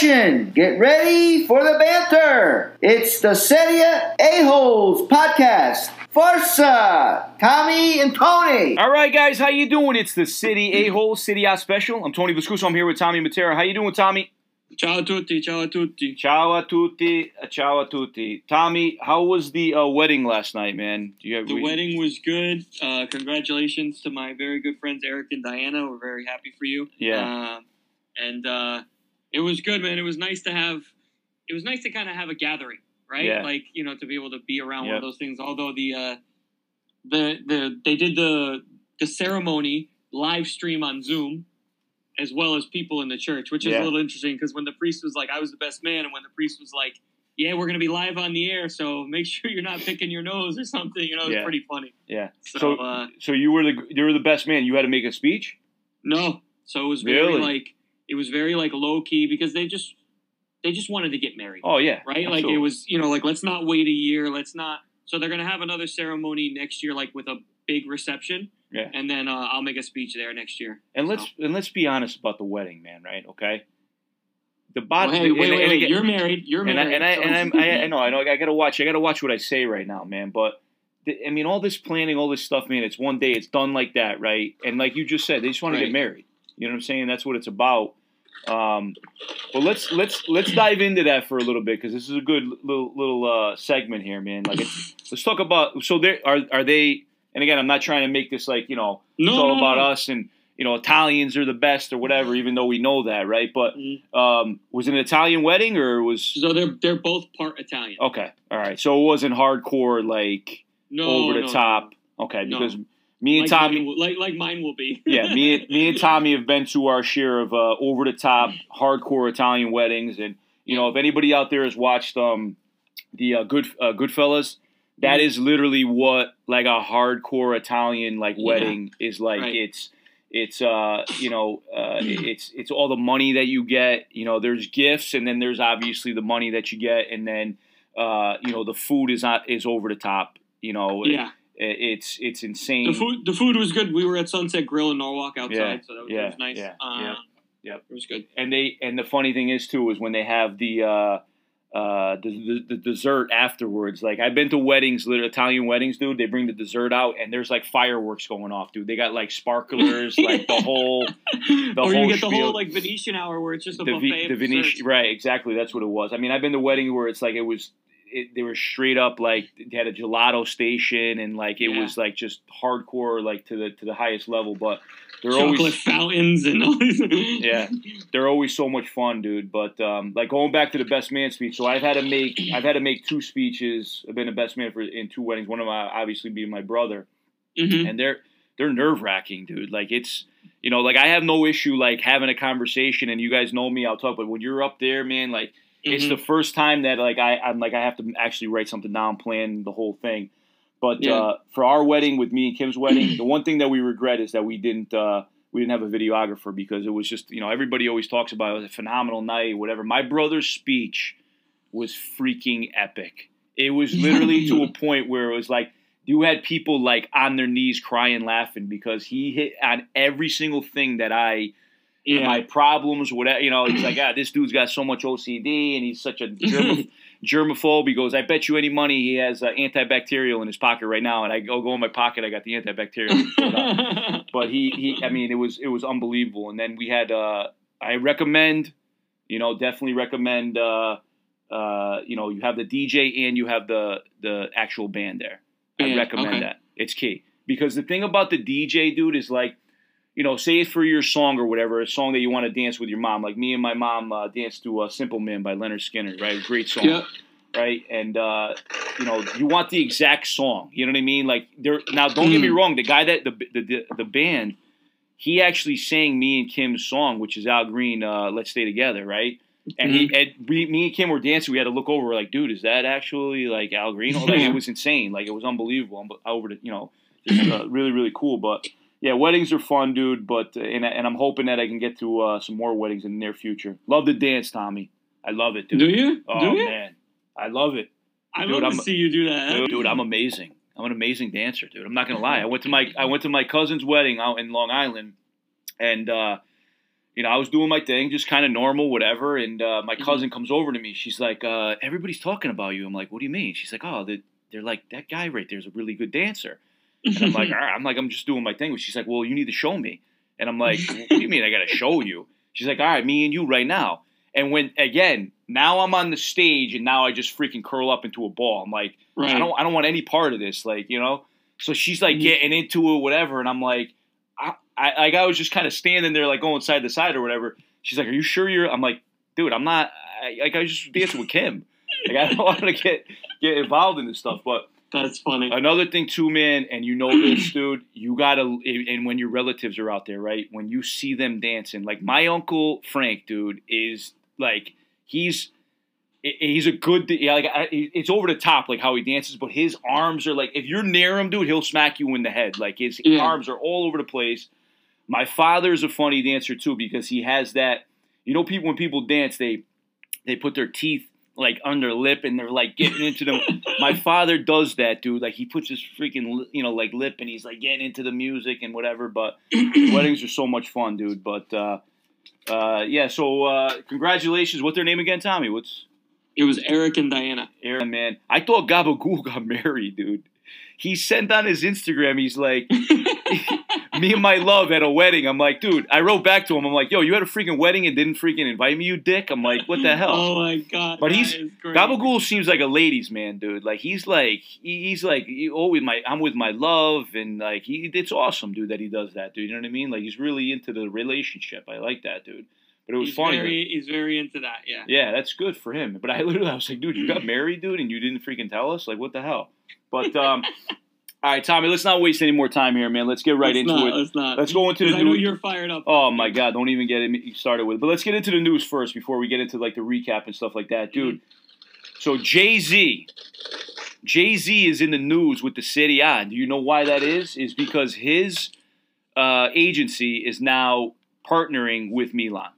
for. Get ready for the banter. It's the Serie A-Holes podcast. Forza, Tommy and Tony. All right, guys, how you doing? It's the Serie A-Hole Serie A Special. I'm Tony Viscuso. I'm here with Tommy Matera. How you doing, Tommy? Ciao a tutti, ciao a tutti. Ciao a tutti, ciao a tutti. Tommy, how was the uh, wedding last night, man? Do you have, The we- wedding was good. Uh, congratulations to my very good friends Eric and Diana. We're very happy for you. Yeah. Uh, and uh, it was good, man. It was nice to have. It was nice to kind of have a gathering, right? Yeah. Like you know, to be able to be around one of those things. Although the uh, the the they did the the ceremony live stream on Zoom. As well as people in the church, which is Yeah. a little interesting because when the priest was like, "I was the best man," and when the priest was like, "Yeah, we're gonna be live on the air, so make sure you're not picking your nose or something," you know, it's Yeah. pretty funny. Yeah. So, So, uh, so you were the you were the best man. You had to make a speech. no, so it was Really? like it was very like low key because they just they just wanted to get married, Oh yeah. right? Like it was you know like let's not wait a year, let's not. So they're gonna have another ceremony next year, like with a big reception, Yeah. and then uh, I'll make a speech there next year. And let's So- and let's be honest about the wedding, man. Right? Okay. The Well, body. hey, wait, wait, wait, you're married. You're and I, married. and I so- and I'm, I, I know I know I gotta watch I gotta watch what I say right now, man. But the, I mean, all this planning, all this stuff, man. It's one day, it's done like that, right? And like you just said, they just want to get married. You know what I'm saying? That's what it's about. Um, but let's let's let's dive into that for a little bit because this is a good little little uh, segment here, man. Like, it's, let's talk about. So there are are they? And again, I'm not trying to make this like you know no, it's all no, about no. us and you know Italians are the best or whatever, even though we know that, right? But Mhm. um, was it an Italian wedding or was So they're they're both part Italian. okay? All right, so it wasn't hardcore like no, over the top. Okay, because me and Like Tommy, will- like like mine will be. yeah, me and me and Tommy have been to our share of uh, over the top hardcore Italian weddings, and you know if anybody out there has watched um the uh, good uh, Goodfellas. That Mhm. is literally what like a hardcore Italian like Yeah. wedding is like. Right. It's it's uh you know uh it's it's all the money that you get. You know, there's gifts, and then there's obviously the money that you get, and then uh you know the food is not is over the top. You know, yeah. it, it's it's insane. The food, the food was good. We were at Sunset Grill in Norwalk outside, Yeah, so that was, yeah, that was nice. yeah, uh, yeah, yep. it was good. and they and the funny thing is too is when they have the uh uh the, the, the dessert afterwards like i've been to weddings literally italian weddings dude they bring the dessert out and there's like fireworks going off dude they got like sparklers like the whole or whole you get the whole like Venetian hour where it's just a the, buffet. v, the venetian right exactly that's what it was i mean i've been to weddings where it's like it was it, they were straight up like they had a gelato station and like it Yeah. was like just hardcore like to the to the highest level but they're chocolate always fountains and all these. Yeah. they're always so much fun, dude. But um, like going back to the best man speech, so I've had to make I've had to make two speeches. I've been a best man for in two weddings. One of my obviously being my brother, Mhm. and they're they're nerve wracking, dude. Like it's you know like I have no issue like having a conversation, and you guys know me, I'll talk. But when you're up there, man, like it's Mhm. the first time that like I I'm like I have to actually write something down, plan the whole thing. But Yeah. uh, for our wedding with me and Kim's wedding, the one thing that we regret is that we didn't uh, we didn't have a videographer because it was just you know everybody always talks about it was a phenomenal night, whatever. My brother's speech was freaking epic. It was literally to a point where it was like you had people like on their knees crying, laughing because he hit on every single thing that I yeah. my problems, whatever. You know, he's like, ah, this dude's got so much OCD and he's such a germ- germaphobe. He goes, I bet you any money he has uh, antibacterial in his pocket right now. And I go, go in my pocket, I got the antibacterial. but he, he, I mean, it was it was unbelievable. And then we had, uh, I recommend, you know, definitely recommend, uh, uh, you know, you have the DJ and you have the the actual band there. I recommend okay. that. It's key because the thing about the DJ dude is like you know, say it for your song or whatever, a song that you want to dance with your mom. Like me and my mom uh, danced to uh, "Simple Man" by Lynyrd Skynyrd, right? Great song, yeah. right? And uh, you know, you want the exact song. You know what I mean? Like there. Now, don't get me Mm. wrong. The guy that the the the, the band, he actually sang me and Kim's song, which is Al Green, uh, "Let's Stay Together," right? And he, and we, me and Kim were dancing. We had to look over, like, dude, is that actually like Al Green? Like, it was insane. Like, it was unbelievable. Over to, you know, just uh, really, really cool. But yeah, weddings are fun, dude. But uh, and, and I'm hoping that I can get to uh, some more weddings in the near future. Love to dance, Tommy. I love it, dude. Do you? Oh Do you? man, I love it, I Dude, love I'm- to see you do that. dude, dude. I'm amazing. I'm an amazing dancer, dude. I'm not gonna lie. I went to my I went to my cousin's wedding out in Long Island, and uh, you know, I was doing my thing, just kind of normal, whatever. And uh, my Mhm. cousin comes over to me. She's like, uh, "Everybody's talking about you." I'm like, "What do you mean?" She's like, "Oh, they, they're like that guy right there is a really good dancer." And I'm like, "All right." I'm like, "I'm just doing my thing." She's like, "Well, you need to show me." And I'm like, "What do you mean I got to show you?" She's like, "All right, me and you right now." And when again, now I'm on the stage, and now I just freaking curl up into a ball. I'm like, right. I don't I don't want any part of this, like you know. So she's like Mhm. getting into it, whatever, and I'm like, I, I like I was just kind of standing there, like going side to side or whatever. She's like, "Are you sure you're?" I'm like, "Dude, I'm not. I, like I was just dancing with Kim. Like I don't want to get get involved in this stuff." But That's funny. another thing too, man, and you know this, dude. You gotta, and when your relatives are out there, right? When you see them dancing, like my uncle Frank, dude, is like he's he's a good yeah, like it's over the top like how he dances but his arms are like if you're near him dude he'll smack you in the head like his Yeah. arms are all over the place my father's a funny dancer too because he has that you know people when people dance they they put their teeth like under lip and they're like getting into them my father does that dude like he puts his freaking you know like lip and he's like getting into the music and whatever but weddings are so much fun dude but uh uh yeah so uh congratulations what's their name again tommy what's It was Eric and Diana. Eric, man. I thought Gabagool got married, dude. He sent on his Instagram, he's like, me and my love at a wedding. I'm like, dude, I wrote back to him. I'm like, yo, you had a freaking wedding and didn't freaking invite me, you dick. I'm like, what the hell? Oh my god! But he's-. Gabagool seems like a ladies' man, dude. Like he's like he's like oh with my I'm with my love and like he it's awesome, dude, that he does that, dude. You know what I mean? Like he's really into the relationship. I like that, dude. But it was he's funny. Very, he's very into that. Yeah. Yeah, that's good for him. But I literally I was like, dude, you got married, dude, and you didn't freaking tell us? Like, what the hell? But um, all right, Tommy, let's not waste any more time here, man. Let's get right let's into not, it. Let's not. Let's go into the news. I know you're fired up. Oh my God! Don't even get it started with. it. But let's get into the news first before we get into like the recap and stuff like that, dude. So Jay Z, Jay Z is in the news with the Serie A. Do you know why that is? Is because his uh, agency is now partnering with Milan.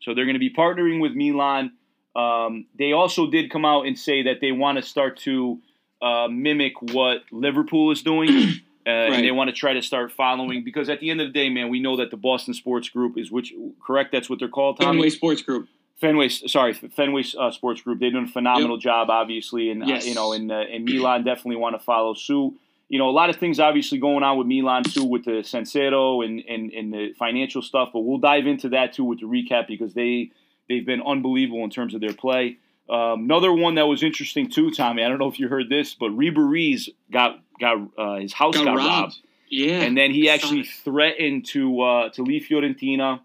So they're going to be partnering with Milan. Um, they also did come out and say that they want to start to uh, mimic what Liverpool is doing. Uh, Right. And they want to try to start following because at the end of the day, man, we know that the Boston Sports Group is which correct. That's what they're called. Tommy? Fenway Sports Group. Fenway, sorry, Fenway uh, Sports Group. They're doing a phenomenal job, obviously, and Yes. uh, you know, and uh, and Milan definitely want to follow suit. You know, a lot of things obviously going on with Milan too, with the Sensero and, and and the financial stuff. But we'll dive into that too with the recap because they they've been unbelievable in terms of their play. Um, another one that was interesting too, Tommy. I don't know if you heard this, but Reese got got uh, his house got, Got robbed. robbed. Yeah. and then he I actually threatened to uh, to leave Fiorentina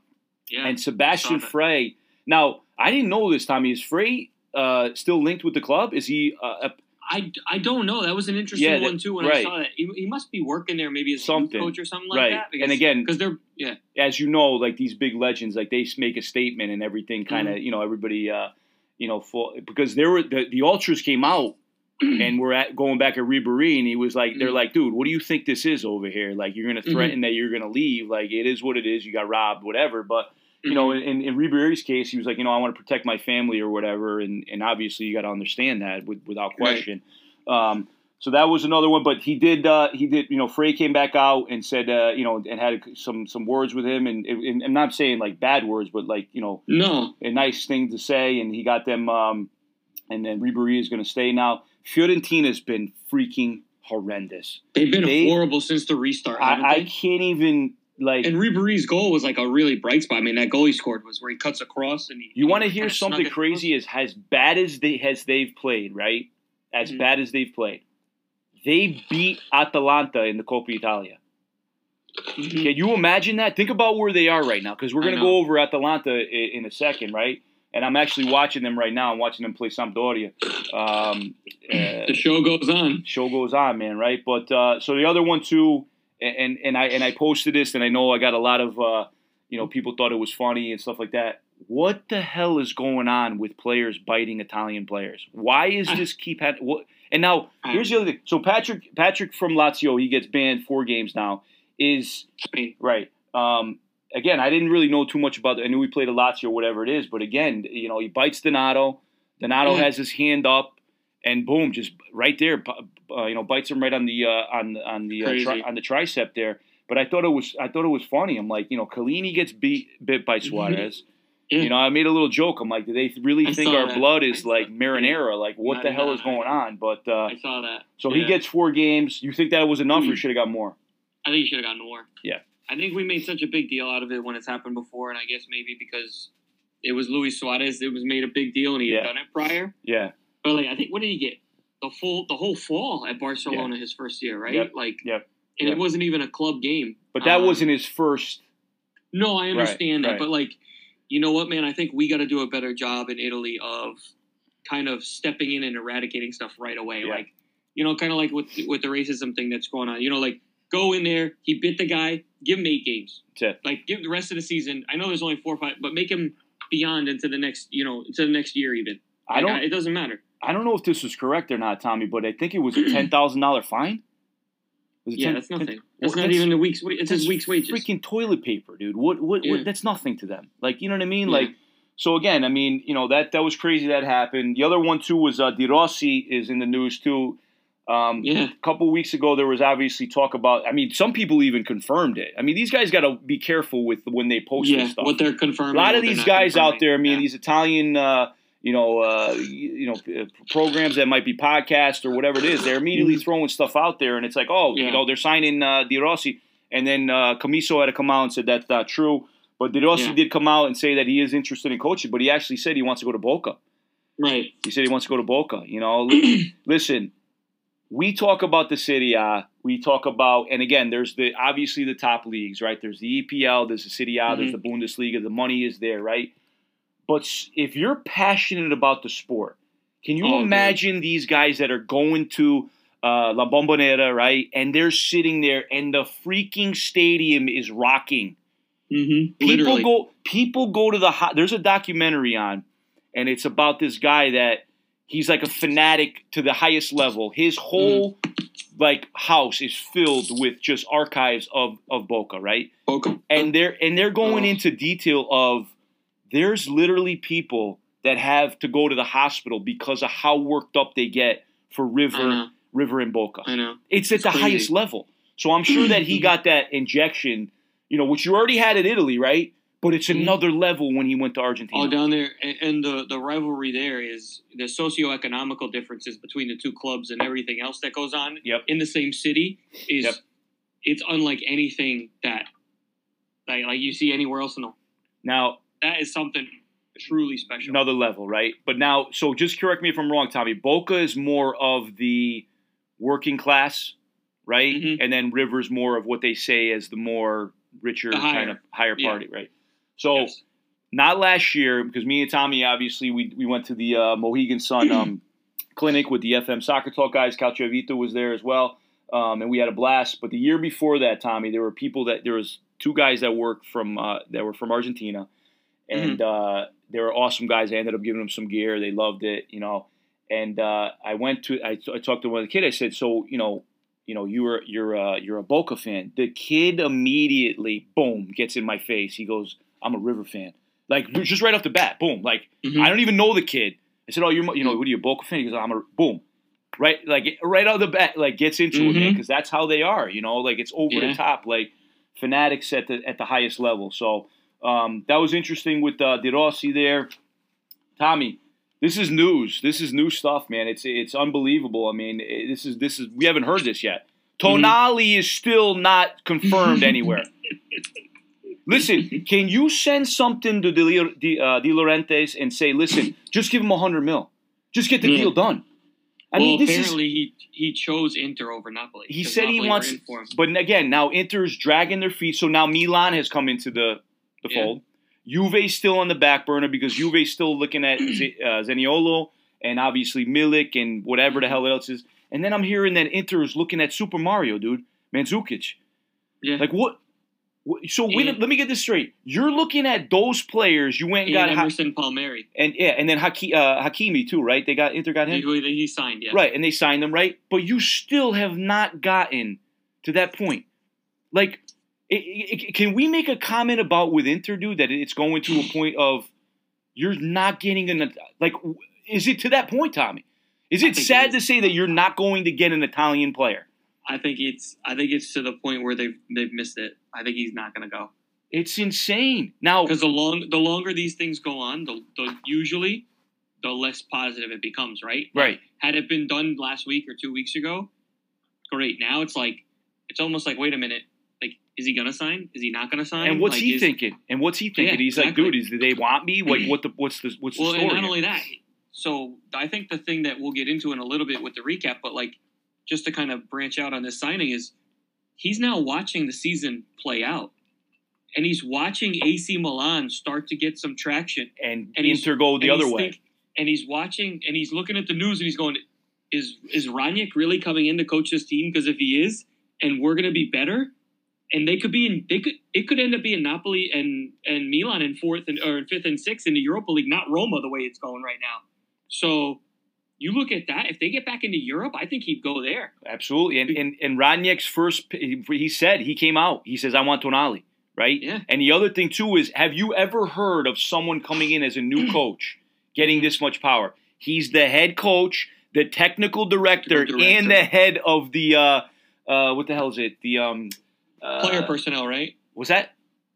yeah. and Sebastian. Frey. Now, I didn't know this, Tommy. Is Frey uh, still linked with the club? Is he uh, a, I, I don't know. That was an interesting Yeah, that- one too. When right. I saw that, he, he must be working there maybe as a Something. coach or something like Right. that. And again- because they're yeah, as you know, like these big legends, like they make a statement and everything, kind of, Mm-hmm. you know, everybody, uh, you know, full, because there were the, the ultras came out and we're at going back at Ribery, and he was like, they're Mhm. like, dude, what do you think this is over here? Like, you're gonna Mm-hmm. threaten that you're gonna leave? Like, it is what it is. You got robbed, whatever. But you know, Mm-hmm. in, in Ribery's case, he was like, you know, I want to protect my family or whatever, and and obviously you got to understand that with, without Right. question. Um, so that was another one, but he did uh, he did you know Frey came back out and said uh, you know and had some some words with him and, and I'm not saying like bad words, but like you know no, a nice thing to say, and he got them. Um, and then Ribery is going to stay now. Fiorentina's been freaking horrendous. they've been They- horrible since the restart. I, I can't even like. and Ribery's goal was like a really bright spot. I mean, that goal he scored was where he cuts across and he. You want to hear something crazy? Is as bad as they as they've played, right? As Mhm. bad as they've played, they beat Atalanta in the Coppa Italia. Mhm. Can you imagine that? Think about where they are right now, because we're going to go over Atalanta in, in a second, right? And I'm actually watching them right now. I'm watching them play Sampdoria. Um, uh, The show goes on. show goes on, man, right? But uh, so the other one too, and and I and I posted this, and I know I got a lot of uh, you know people thought it was funny and stuff like that. What the hell is going on with players biting Italian players? Why is this keep happening? What? And now here's the other thing. So Patrick Patrick from Lazio, he gets banned four games now. Is right. Um, again, I didn't really know too much about. it. I knew he played a Lazio or whatever it is, but again, you know, he bites Donato. Donato Yeah. has his hand up, and boom, just right there, uh, you know, bites him right on the uh, on on the uh, tri- on the tricep there. But I thought it was I thought it was funny. I'm like, you know, Chiellini gets beat bit by Suarez. Yeah. You know, I made a little joke. I'm like, do they really I think our that. blood is like marinara? Like, what Not the hell is going on? But uh, I saw that. so he gets four games. You think that was enough, or should have got more? I think you should have gotten more. Yeah. I think we made such a big deal out of it when it's happened before, and I guess maybe because it was Luis Suarez, it was made a big deal, and he Yeah. had done it prior. Yeah, But like, I think what did he get? The full, the whole fall at Barcelona his first year, right? Yep. Like, Yep. and Yep. it wasn't even a club game. but that Um, wasn't his first. No, I understand right. that, but like, you know what, man? I think we got to do a better job in Italy of kind of stepping in and eradicating stuff right away. Yeah. Like, you know, kind of like with with the racism thing that's going on. You know, like go in there, he bit the guy, give him eight games. It. Like give the rest of the season. I know there's only four or five, but make him beyond into the next, you know, into the next year even. I don't. It doesn't matter. I don't know if this was correct or not, Tommy, but I think it was a ten thousand dollar fine. Yeah, 10 that's nothing. Well, That's not that's- even a week's. It's his week's wages. Freaking toilet paper, dude. What? What? Yeah. what that's nothing to them. Like, you know what I mean? Yeah. Like, so again, I mean, you know that that was crazy that happened. The other one too was uh, De Rossi is in the news too. Um, Yeah. A couple weeks ago, there was obviously talk about. I mean, some people even confirmed it. I mean, these guys got to be careful with when they post Yeah. this stuff. What they're confirming. a lot of these guys out there, I mean, these Italian, uh, you know, uh, you, you know, uh, programs that might be podcasts or whatever it is, they're immediately throwing stuff out there, and it's like, oh, you Mm-hmm. Know, they're signing uh, De Rossi, and then uh, Commisso had to come out and said that's not true. But De Rossi Yeah. did come out and say that he is interested in coaching, but he actually said he wants to go to Boca. Right. He said he wants to go to Boca. You know, listen, we talk about the Serie A. We talk about, and again, there's the obviously the top leagues, right? There's the EPL, there's the Serie A, there's the Bundesliga. The money is there, right? But if you're passionate about the sport, can you Oh, dude. imagine these guys that are going to uh, La Bombonera, right? And they're sitting there, and the freaking stadium is rocking. Mm-hmm. People Literally. go. People go to the. ho- There's a documentary on, and it's about this guy that he's like a fanatic to the highest level. His whole like house is filled with just archives of of Boca, right? Boca. And they're and they're going Oh. into detail of there's literally people that have to go to the hospital because of how worked up they get for River. River and Boca. I know. It's at the crazy. highest level. So I'm sure that he got that injection, you know, which you already had in Italy, right? But it's Mhm. another level when he went to Argentina. All down there, and, and the the rivalry there is the socioeconomical differences between the two clubs and everything else that goes on Yep. in the same city is Yep. it's unlike anything that like, like you see anywhere else in the Now, that is something truly special. another level, right? But now, so just correct me if I'm wrong, Tommy. Boca is more of the working class, right? Mhm. And then River's more of what they say as the more richer The kind of higher Yeah. party, right? So Yes. not last year because me and Tommy obviously we we went to the uh, Mohegan Sun um, clinic with the FM Soccer Talk guys. Calcio Vito was there as well, um, and we had a blast. But the year before that, Tommy, there were people that there was two guys that worked from uh, that were from Argentina, and uh, they were awesome guys. I ended up giving them some gear. They loved it, you know. And uh, I went to I, I talked to one of the kid. I said, so you know. You know, you were you're uh, you're a Boca fan. The kid immediately, boom, gets in my face. He goes, "I'm a River fan." Like just right off the bat, boom. Like Mhm. I don't even know the kid. I said, "Oh, you're you know what are you a Boca fan?" He goes, "I'm a boom." Right, like right out of the bat, like gets into it, man, Mhm. because that's how they are. You know, like it's over Yeah. the top, like fanatics at the at the highest level. So um, that was interesting with uh, De Rossi there. Tommy, this is news. This is new stuff, man. It's it's unbelievable. I mean, eh, this is this is we haven't heard this yet. Mm-hmm. Tonali is still not confirmed anywhere. Listen, can you send something to De, De, uh, De Laurentiis and say, listen, just give him a hundred mil, just get the Yeah. deal done. I well, mean, this is. apparently he he chose Inter over Napoli. He said he Napoli were wants, in for him. but again, now Inter is dragging their feet. So now Milan has come into the the Yeah. fold. Juve's still on the back burner because Juve's still looking at Z- uh, Zaniolo and obviously Milik and whatever the hell else is. And then I'm hearing that Inter is looking at Super Mario, dude, Mandzukic. Yeah. Like what? what so wait, let me get this straight. You're looking at those players. You went and and got ha- Emerson Palmieri. and yeah, and then Haki, uh, Hakimi too, right? They got Inter got him. He, he signed, yeah. Right, and they signed them, right? But you still have not gotten to that point. Like, i i can we make a comment about with Inter, dude, that it's going to a point of you're not getting an like? Is it to that point, Tommy? Is it sad it to say that you're not going to get an Italian player? I think it's I think it's to the point where they've they've missed it. I think he's not going to go It's insane. Now, because the long the longer these things go on, the, the usually the less positive it becomes. Right. right. Had it been done last week or two weeks ago, great. Now it's like it's almost like wait a minute. Like, is he gonna sign? Is he not gonna sign? And what's Like, he is- thinking? And what's he thinking? Yeah, He's like, dude, is do they want me? Like, what the what's the what's the story? and not only that, so I think the thing that we'll get into in a little bit with the recap, but like just to kind of branch out on this signing is he's now watching the season play out. And he's watching AC Milan start to get some traction. and, and Inter go the other way. think- and he's watching and he's looking at the news and he's going, Is is Rangnick really coming in to coach this team? Because if he is, and we're gonna be better, and they could be in they could it could end up being Napoli and and Milan in fourth and or in fifth and sixth in the Europa League, not Roma the way it's going right now. So you look at that. If they get back into Europe, I think he'd go there. Absolutely. And and and Rangnick's first, he said he came out. He says, "I want Tonali." Right. Yeah. And the other thing too is, have you ever heard of someone coming in as a new coach getting this much power? He's the head coach, the technical director, Technical director. and the head of the uh, uh, what the hell is it? The um, uh, Player personnel, right? Was that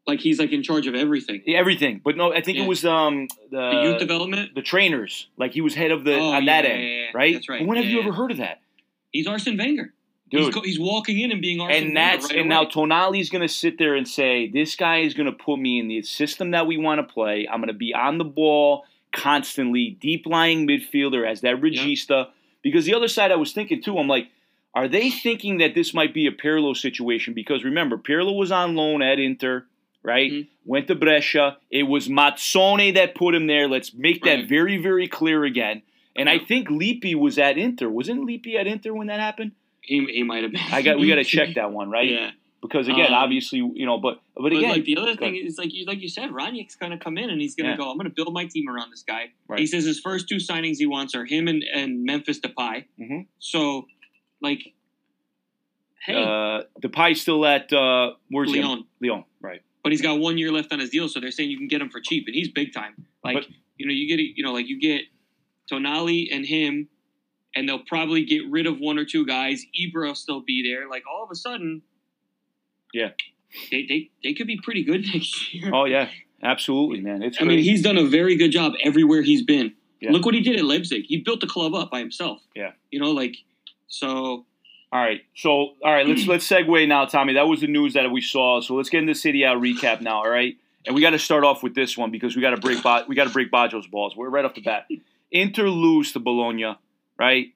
Like he's like in charge of everything. everything? But no, I think Yeah. it was um the The youth development. the trainers. Like he was head of the Oh, on yeah, that yeah, end, yeah, yeah. right? That's right. But when have Yeah, you yeah. ever heard of that, He's Arsene Wenger. dude? He's, he's walking in and being Arsene and that's right and away. now Tonali's going to sit there and say, "This guy is going to put me in the system that we want to play. I'm going to be on the ball constantly, deep lying midfielder as that regista." Because the other side, I was thinking too. I'm like, are they thinking that this might be a Pirlo situation? Because remember, Pirlo was on loan at Inter, right? Mhm. Went to Brescia. It was Mazzone that put him there. Let's make that Right. very, very clear again. And I think Lippi was at Inter. Wasn't Lippi at Inter when that happened? he, he might have been. I got we got to check that one, right? Yeah. because again, Um, obviously, you know, but but But again, like the other thing is like you like you said, Rangnick's gonna come in and he's gonna Yeah. go. I'm gonna build my team around this guy. Right. He says his first two signings he wants are him and, and Memphis Depay. Mhm. So, like, hey, uh, Depay's still at uh, where's he? Lyon, Lyon, right? but he's got one year left on his deal, so they're saying you can get him for cheap, and he's big time. Like, But- you know, you get you know, like you get Tonali and him, and they'll probably get rid of one or two guys. Ibra will still be there. Like all of a sudden, Yeah. they they, they could be pretty good next year. Oh yeah, absolutely, man. It's I mean, he's done a very good job everywhere he's been. Yeah. Look what he did at Leipzig. He built the club up by himself. Yeah. You know, like so. all right. So all right, let's let's segue now, Tommy. That was the news that we saw. So let's get into City out recap now. All right, and we got to start off with this one because we got to break we got to break Baggio's balls. We're right off the bat. Inter lose to Bologna, right?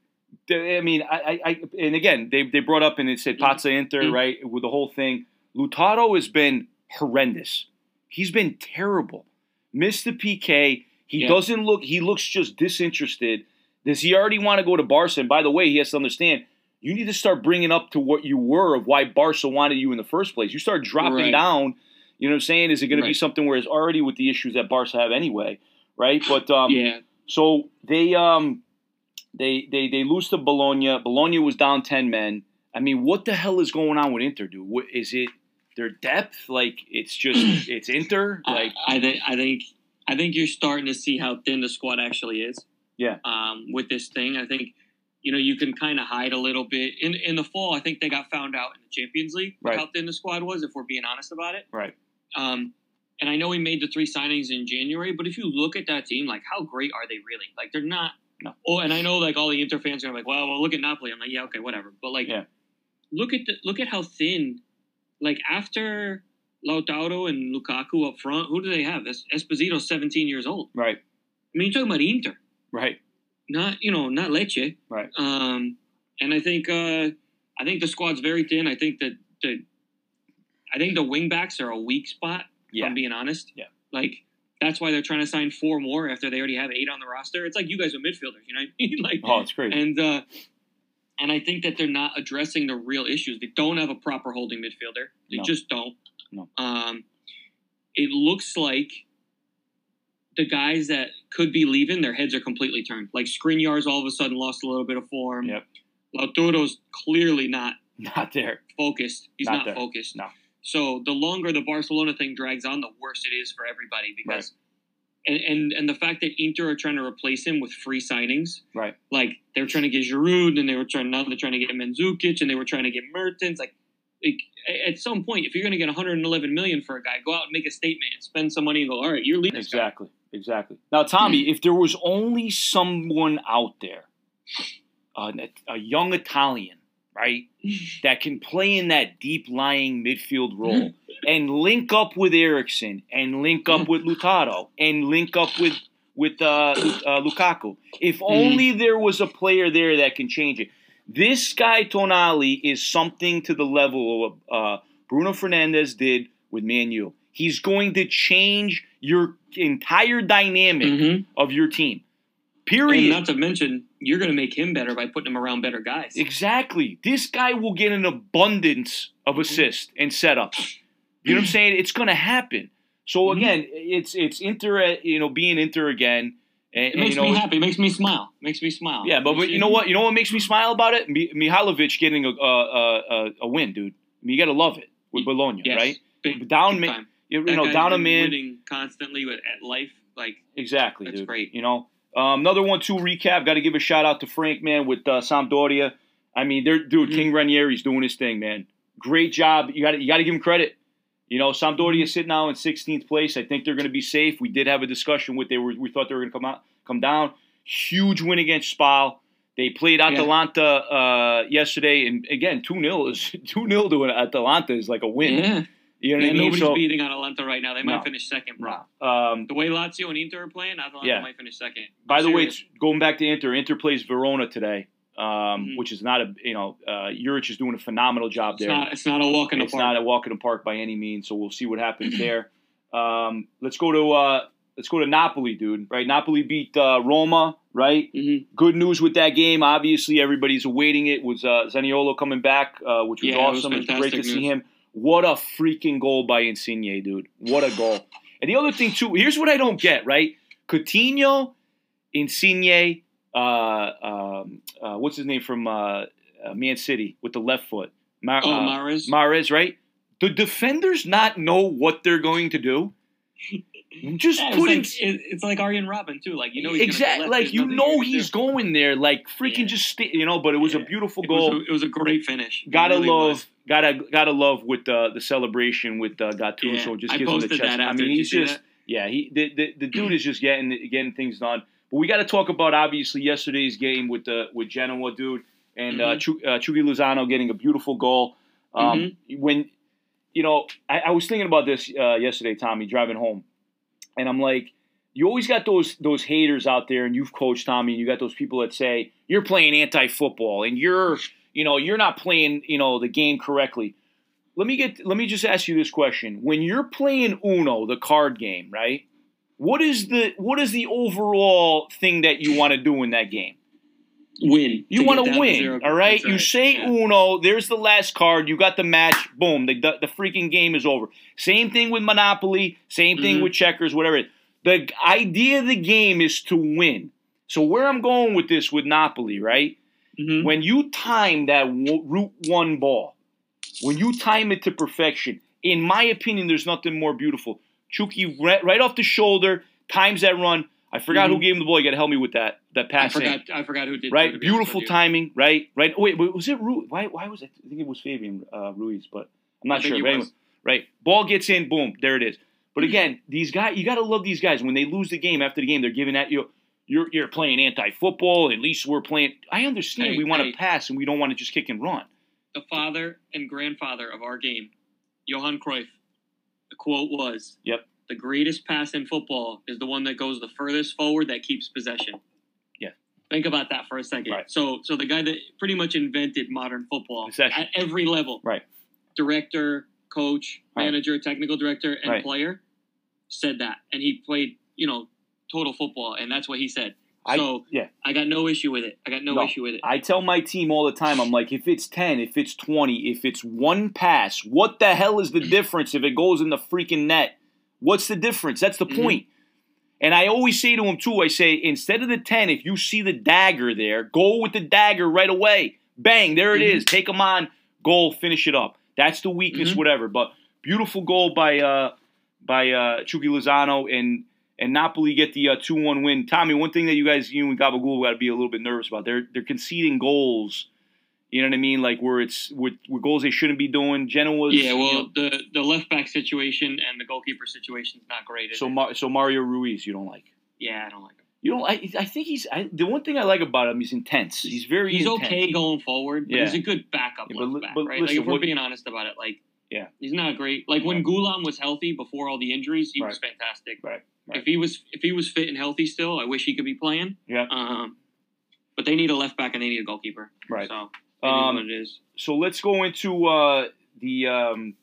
I mean, I, I, and again they they brought up and it said Pazza Inter, Mhm. right? With the whole thing, Lautaro has been horrendous. He's been terrible. Missed the PK. He Yeah. doesn't look. He looks just disinterested. Does he already want to go to Barca? And by the way, he has to understand. You need to start bringing up to what you were of why Barca wanted you in the first place. You start dropping Right. down. You know what I'm saying? Is it going to be something where it's already with the issues that Barca have anyway, right? But um, yeah. so they um they they they lose to Bologna. Bologna was down ten men. I mean, what the hell is going on with Inter, dude? What, is it their depth? Like it's just it's Inter. Like I, I think I think I think you're starting to see how thin the squad actually is. Yeah. Um, with this thing, I think you know you can kind of hide a little bit in in the fall. I think they got found out in the Champions League Right. how thin the squad was. If we're being honest about it. right, Um, and I know we made the three signings in January, but if you look at that team, like how great are they really? Like they're not. No. Oh, and I know like all the Inter fans are like, well, well, look at Napoli. I'm like, yeah, okay, whatever. But like, Yeah. look at the look at how thin. Like after Lautaro and Lukaku up front, who do they have? Es- Esposito's 17 years old. right, I mean, you're talking about Inter, right, not you know, not Lecce. Right. Um, and I think uh, I think the squad's very thin. I think that the I think the wing backs are a weak spot. If I'm being honest. Yeah. Like that's why they're trying to sign four more after they already have eight on the roster. It's like you guys are midfielders, you know what I mean? like oh, it's crazy. and uh and I think that they're not addressing the real issues. They don't have a proper holding midfielder. They No. just don't. No. Um it looks like the guys that could be leaving, their heads are completely turned. Like Skriniar's all of a sudden lost a little bit of form. Yep. Lautaro's clearly not Not there. focused. He's Not not, focused. No. So the longer the Barcelona thing drags on, the worse it is for everybody because and, and and the fact that Inter are trying to replace him with free signings, Right. Like they were trying to get Giroud, and they were trying now they're trying to get Mandzukic, and they were trying to get Mertens. Like, like at some point, if you're going to get 111 million for a guy, go out and make a statement and spend some money and go, all right, you're leaving. this guy." Exactly. Exactly. Now, Tommy, if there was only someone out there, uh, a young Italian, right, that can play in that deep lying midfield role and link up with Eriksen and link up with Lautaro and link up with with uh, uh, Lukaku. If only there was a player there that can change it. This guy Tonali is something to the level of uh, Bruno Fernandes did with Man U. He's going to change your entire dynamic Mhm. of your team. And Period. not to mention, you're going to make him better by putting him around better guys. Exactly. This guy will get an abundance of assists and setups. You know what I'm saying? It's going to happen. So Mhm. again, it's it's Inter, you know, being Inter again. And, It and, makes you know, me happy. It makes me smile. It makes me smile. Yeah, but, but you know what? You know what makes me smile about it? Mi- Mihailovic getting a a, a, a win, dude. I mean, you got to love it with Bologna, Yes. right? Big, Down, big. You, know, down a man. winning constantly with, at life. Like Exactly, That's dude. great. You know, um, another one too. Recap. Got to give a shout out to Frank, man, with uh, Sampdoria. I mean, they're dude. Mhm. King Ranieri's doing his thing, man. Great job. You got to you got to give him credit. You know, Sampdoria is sitting now in 16th place. I think they're going to be safe. We did have a discussion with they were we thought they were going to come out come down. Huge win against Spal. They played Yeah. Atalanta uh, yesterday, and again, two 0 is two 0 to Atalanta is like a win. yeah, You know what yeah I mean? nobody's So, beating Atalanta right now. They might No. finish second, bro. um, The way Lazio and Inter are playing, Atalanta Yeah. might finish second. By the way, Serious. it's going back to Inter. Inter plays Verona today, um, Mhm. which is not a you know uh, Juric is doing a phenomenal job it's there. not it's not a walk in the it's park. It's not a walk in the park by any means. So we'll see what happens there. Um, let's go to uh, let's go to Napoli, dude. Right, Napoli beat uh, Roma. Right, Mhm. good news with that game. Obviously, everybody's awaiting it. Was uh, Zaniolo coming back, uh, which was Yeah, it was awesome. It was, great to fantastic see him. What a freaking goal by Insigne, dude! What a goal! And the other thing too, here's what I don't get. Right, Coutinho, Insigne, uh, um, uh, what's his name from uh, uh, Man City with the left foot, Mar- Oh, uh, Mahrez. Mahrez, right? The defenders not know what they're going to do. Just Yeah, it's, putting like, it- it's like Arjen Robben too. Like you know, he's gonna exactly like you know he's do. going there, like freaking Yeah. just stay, you know. But it was a Yeah. beautiful It was, goal. a, it was a great finish. Gotta really love, was. gotta gotta love with the the celebration with uh, Gattuso. Just I gives him the chest. that I mean, he's just that? yeah. He the, the the dude is just getting getting things done. But we got to talk about obviously yesterday's game with the with Genoa, dude, and uh, Mhm. Chu, uh, Chucky Lozano getting a beautiful goal. Um, Mm-hmm. When you know, I, I was thinking about this uh, yesterday, Tommy, driving home, and I'm like, you always got those those haters out there, and you've coached Tommy, and you got those people that say you're playing anti-football, and you're you know you're not playing you know the game correctly. Let me get let me just ask you this question: When you're playing Uno, the card game, right? What is the what is the overall thing that you want to do in that game? Win. You want to win, zero. all right? That's You say Yeah. Uno, there's the last card, you got the match, boom, the, the, the freaking game is over. Same thing with Monopoly, same thing Mhm. with checkers, whatever. The idea of the game is to win. So where I'm going with this with Napoli, right? Mhm. When you time that w- route one ball, when you time it to perfection, in my opinion, there's nothing more beautiful. Chucky right, right off the shoulder, times that run. I forgot who Mhm. gave him the ball. You got to help me with that. That I pass. in forgot. I forgot who did. right? be Beautiful timing, right? Right. Oh, wait, was it Ruiz? Why? Why was it? I think it was Fabian uh, Ruiz, but I'm I not sure. anyway, right? Ball gets in, boom, there it is. But again, these guys, you got to love these guys. When they lose the game after the game, they're giving at you. You're you're playing anti-football. At least we're playing. I understand Hey, we want to hey. pass and we don't want to just kick and run. The father and grandfather of our game, Johan Cruyff. The quote was, Yep. The greatest pass in football is the one that goes the furthest forward that keeps possession. Yeah. Think about that for a second. Right. So, so the guy that pretty much invented modern football Possession. at every level, Right. director, coach, Right. manager, technical director, and Right. player, said that, and he played, you know, total football, and that's what he said. I So yeah. I got no issue with it. I got no, No. issue with it. I tell my team all the time, I'm like, if it's 10, if it's 20, if it's one pass, what the hell is the difference if it goes in the freaking net? What's the difference? That's the Mhm. point. And I always say to him too, I say, instead of the 10, if you see the dagger there, go with the dagger right away. Bang, there it Mhm. is. Take them on, goal, finish it up. That's the weakness, Mhm. whatever. But beautiful goal by uh, by uh, Chucky Lozano. And and Napoli get the uh, two one win. Tommy, one thing that you guys, you and Gabagool, got to be a little bit nervous about. They're they're conceding goals. You know what I mean? Like where it's with, with goals they shouldn't be doing. Genoa's Yeah, you well, know, the the left back situation and the goalkeeper situation is not great. So? Mar- so Mario Ruiz, you don't like. yeah, I don't like him. You don't. I, I think he's. I, the one thing I like about him, he's intense. He's very. He's intense. okay going forward, but Yeah. he's a good backup Yeah, but left back, but right? listen, like if we're what- being honest about it, like Yeah. he's not great. Like when Yeah. Ghoulam was healthy before all the injuries, he was fantastic. Right, right. If he was if he was fit and healthy still, I wish he could be playing. Yeah. Um, but they need a left back and they need a goalkeeper. Right. So Um, it is. So let's go into uh, the. Um,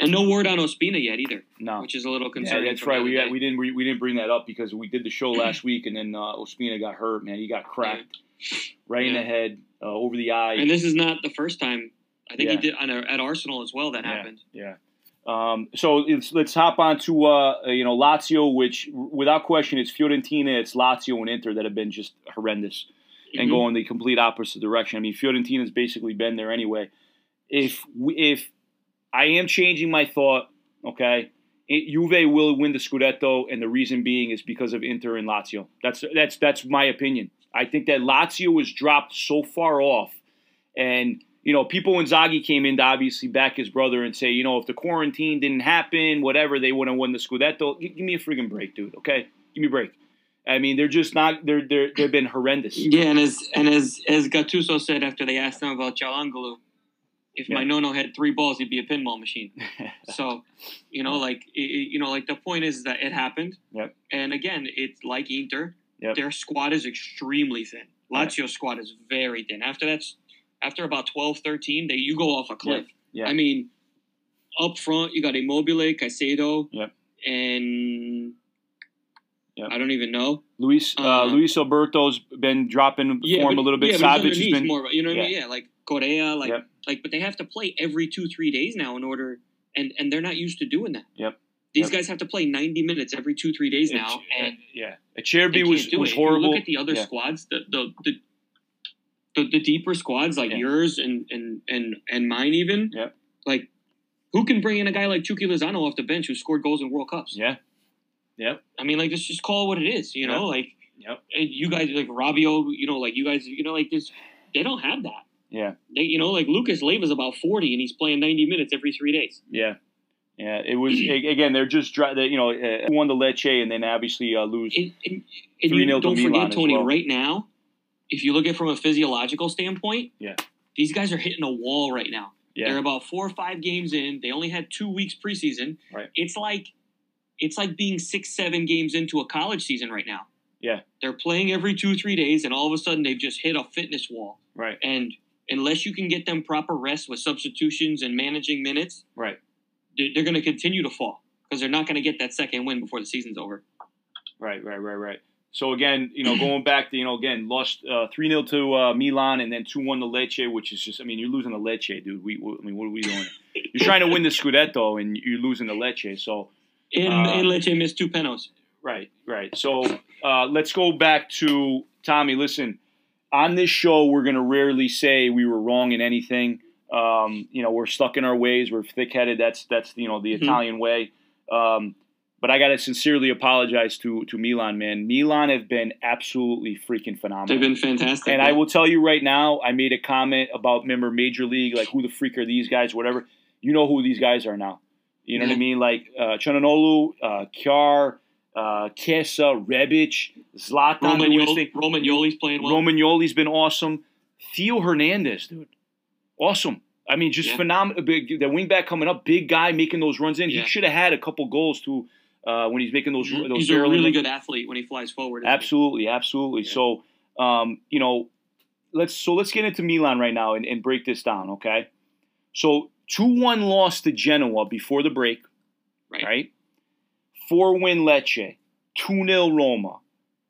And no word on Ospina yet either, no. which is a little Yeah, concerning. that's right. We we didn't we, we didn't bring that up because we did the show last week, and then uh, Ospina got hurt. Man, he got cracked right in the head, uh, over the eye. and this is not the first time. I think Yeah. he did on a, at Arsenal as well. That Yeah. happened. Yeah. Um, so it's, let's hop on to uh, you know Lazio, which without question it's Fiorentina, it's Lazio and Inter that have been just horrendous and go mm-hmm. in the complete opposite direction. I mean, Fiorentina's basically been there anyway. If we, if I am changing my thought, okay, it, Juve will win the Scudetto, and the reason being is because of Inter and Lazio. That's that's that's my opinion. I think that Lazio was dropped so far off, and you know, people when Zaghi came in to obviously back his brother and say, you know, if the quarantine didn't happen, whatever, they wouldn't have won the Scudetto. Give me a friggin' break, dude. Okay, give me a break. I mean, they're just not. They're they're they've been horrendous. Yeah, and as and as as Gattuso said after they asked him about Cialangolo, if Yeah. my nono had three balls, he'd be a pinball machine. So, you know, like i- i- you know, like the point is that it happened. Yep. And again, it's like Inter. Yep. Their squad is extremely thin. Lazio's squad is very thin. After that's after about 12, 13, they you go off a cliff. Yeah. I mean, up front you got Immobile, Caicedo, Yep. and Yep. I don't even know. Luis uh, Uh, Luis Alberto's been dropping form but- a little bit. Yeah, he's has been more. You know what I mean? Yeah, like Correa, like Yep. like, but they have to play every two three days now in order, and and they're not used to doing that. Yep. These Yep. guys have to play ninety minutes every two three days now, and yeah, Acerbi can't was was it. Horrible. look at the other Yeah. squads, the the the. The, the deeper squads like Yeah. yours and, and, and, and mine even Yep. like who can bring in a guy like Chucky Lozano off the bench who scored goals in World Cups? yeah, yep, I mean, like, let's just call it what it is, you know? Like, yep, and you guys, like, Rabiot, you know, like, you guys, you know, like, this, they don't have that. yeah, They, you know, like, Lucas Leiva's about 40 and he's playing 90 minutes every three days. yeah. Yeah, it was again. They're just they, you know uh, won the Lecce and then obviously uh, lose. 3-0 to don't Milan forget, Tony, well. right now, if you look at it from a physiological standpoint, Yeah. these guys are hitting a wall right now. Yeah. They're about four or five games in. They only had two weeks preseason. Right. It's like it's like being six, seven games into a college season right now. Yeah. They're playing every two, three days, and all of a sudden they've just hit a fitness wall. right, And unless you can get them proper rest with substitutions and managing minutes, right, they're, they're going to continue to fall because they're not going to get that second win before the season's over. right, right, right, right. So again, you know, going back to you know, again, lost uh, three 0 to uh, Milan and then two one to Lecce, which is just, I mean, you're losing to Lecce, dude. We, we- I mean, what are we doing? You're trying to win the Scudetto and you're losing to Lecce, so. And, Uh, and Lecce missed two penalties. Right, right. So uh, let's go back to Tommy. Listen, on this show, we're going to rarely say we were wrong in anything. Um, you know, we're stuck in our ways. We're thick-headed. That's that's you know the Mhm. Italian way. Um, but I got to sincerely apologize to to Milan, man. Milan have been absolutely freaking phenomenal. They've been fantastic. And I will tell you right now, I made a comment about member Major League, like who the freak are these guys, whatever. You know who these guys are now. You know what I mean? Like uh, Calhanoglu, uh, Kjær, uh, Kesa, Rebic, Zlatan. doing his Romagnoli, thing. Romagnoli's playing well. Romagnoli's been awesome. Theo Hernandez, dude, awesome. I mean, just Yeah. phenomenal. Big, the wingback coming up, big guy making those runs in. Yeah. He should have had a couple goals too uh, when he's making those those He's a really good athlete when he flies forward. isn't he? Absolutely, absolutely. So, um, you know, let's so let's get into Milan right now and, and break this down, okay? So two one loss to Genoa before the break, Right. right? Four win Lecce, two 0 Roma,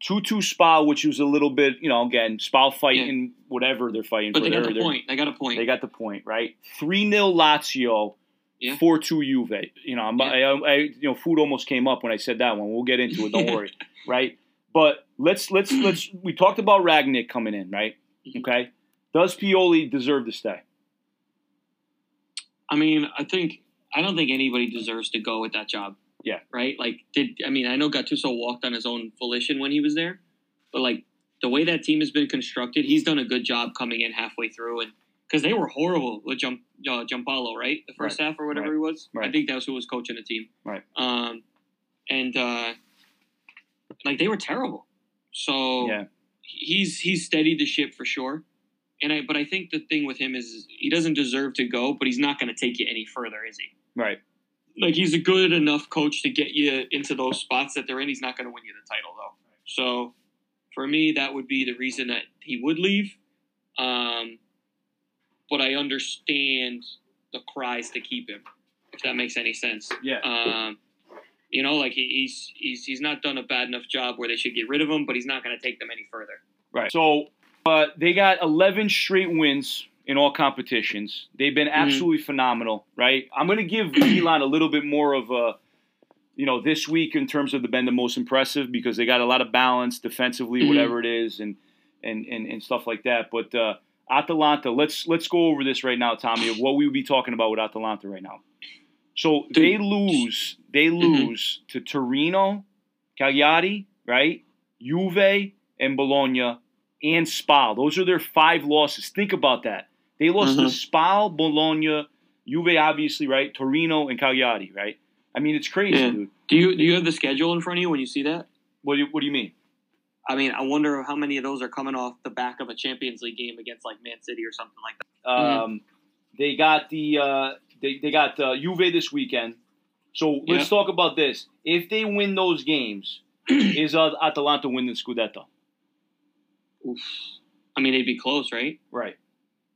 two two Spa, which was a little bit, you know, again Spa fighting whatever they're fighting But for. they got the point. They got a point. They got the point, right? Three 0 Lazio. Yeah. Four two Juve. You know, I'm, Yeah. I, I, you know, food almost came up when I said that one. We'll get into it. Don't worry, right? But let's let's let's. We talked about Rangnick coming in, right? Mhm. Okay. Does Pioli deserve to stay? I mean, I think I don't think anybody deserves to go with that job. Yeah. Right. Like, did I mean I know Gattuso walked on his own volition when he was there, but like the way that team has been constructed, he's done a good job coming in halfway through and because they were horrible with Jump uh, right? The first half or whatever Right. he was. I think that was who was coaching the team. Right. Um, and uh, like they were terrible. So Yeah. he's he's steadied the ship for sure. And I but I think the thing with him is he doesn't deserve to go, but he's not going to take you any further, is he? Right. Like he's a good enough coach to get you into those spots that they're in. He's not going to win you the title though. So for me, that would be the reason that he would leave. Um, but I understand the cries to keep him, if that makes any sense. Yeah. Um, you know, like he, he's he's he's not done a bad enough job where they should get rid of him, but he's not going to take them any further. Right. So uh, they got 11 straight wins in all competitions. They've been absolutely phenomenal, right? I'm going to give Milan a little bit more of a, you know, this week in terms of the been the most impressive because they got a lot of balance defensively, Mhm. whatever it is, and and and, and stuff like that. But uh, Atalanta, let's let's go over this right now, Tommy, of what we would be talking about with Atalanta right now. So Dude. they lose, they lose to Torino, Cagliari, right? Juve and Bologna and Spal. Those are their five losses. Think about that. They lost to Mhm. Spal, Bologna, Juve, obviously, right? Torino and Cagliari, right? I mean, it's crazy, Yeah. dude. Do you do you have the schedule in front of you when you see that? What do you, what do you mean? I mean, I wonder how many of those are coming off the back of a Champions League game against like Man City or something like that. Um, They got the uh, they they got uh, Juve this weekend. So let's talk about this. If they win those games, is uh, Atalanta winning the Scudetto? Oof. I mean, they'd be close, right? Right.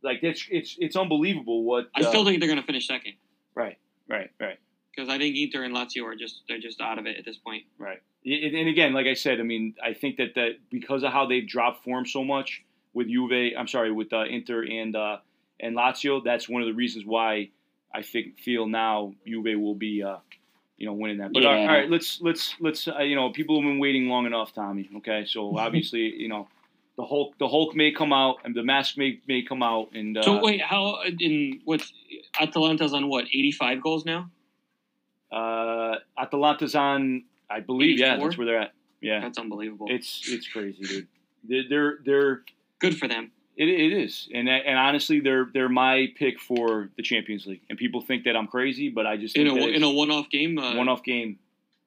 Like it's it's it's unbelievable what. I uh, still think they're going to finish second right right right. because I think Inter and Lazio are just they're just out of it at this point. Right. And and again, like I said, I mean, I think that, that because of how they've dropped form so much with Juve, I'm sorry, with uh, Inter and uh, and Lazio, that's one of the reasons why I think feel now Juve will be, uh, you know, winning that. But all, right, Yeah. all right, let's let's let's uh, you know, people have been waiting long enough, Tommy. Okay, so obviously, you know, the Hulk the Hulk may come out and the mask may may come out and uh, so wait, how in what Atalanta's on what eighty five goals now? uh, Atalanta's on, I believe, yeah, that's where they're at. Yeah, That's unbelievable. it's it's crazy, dude. They're they're, they're Good for them. It, it is, and and honestly, they're they're my pick for the Champions League. And people think that I'm crazy, but I just In a in a one off game, uh, one off game.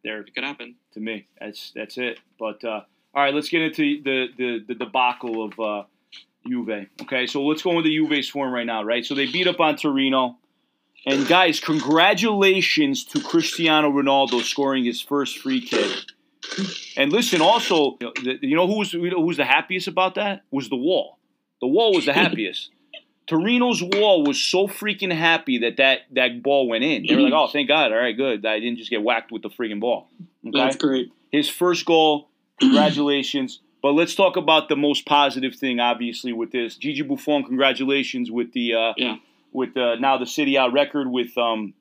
There it could happen. to me, that's that's it. But uh, all right, let's get into the the, the debacle of uh, Juve. Okay, so let's go into Juve's form right now. Right, so they beat up on Torino, and guys, congratulations to Cristiano Ronaldo scoring his first free kick. And listen, also, you know, the- you know who was who was the happiest about that was the wall. The wall was the happiest. Torino's wall was so freaking happy that, that that ball went in. They were like, "Oh, thank God! All right, good. I didn't just get whacked with the freaking ball." Okay? That's great. His first goal, congratulations. but let's talk about the most positive thing, obviously, with this. Gigi Buffon, congratulations with the uh, Yeah. with uh, now the Serie A record with um,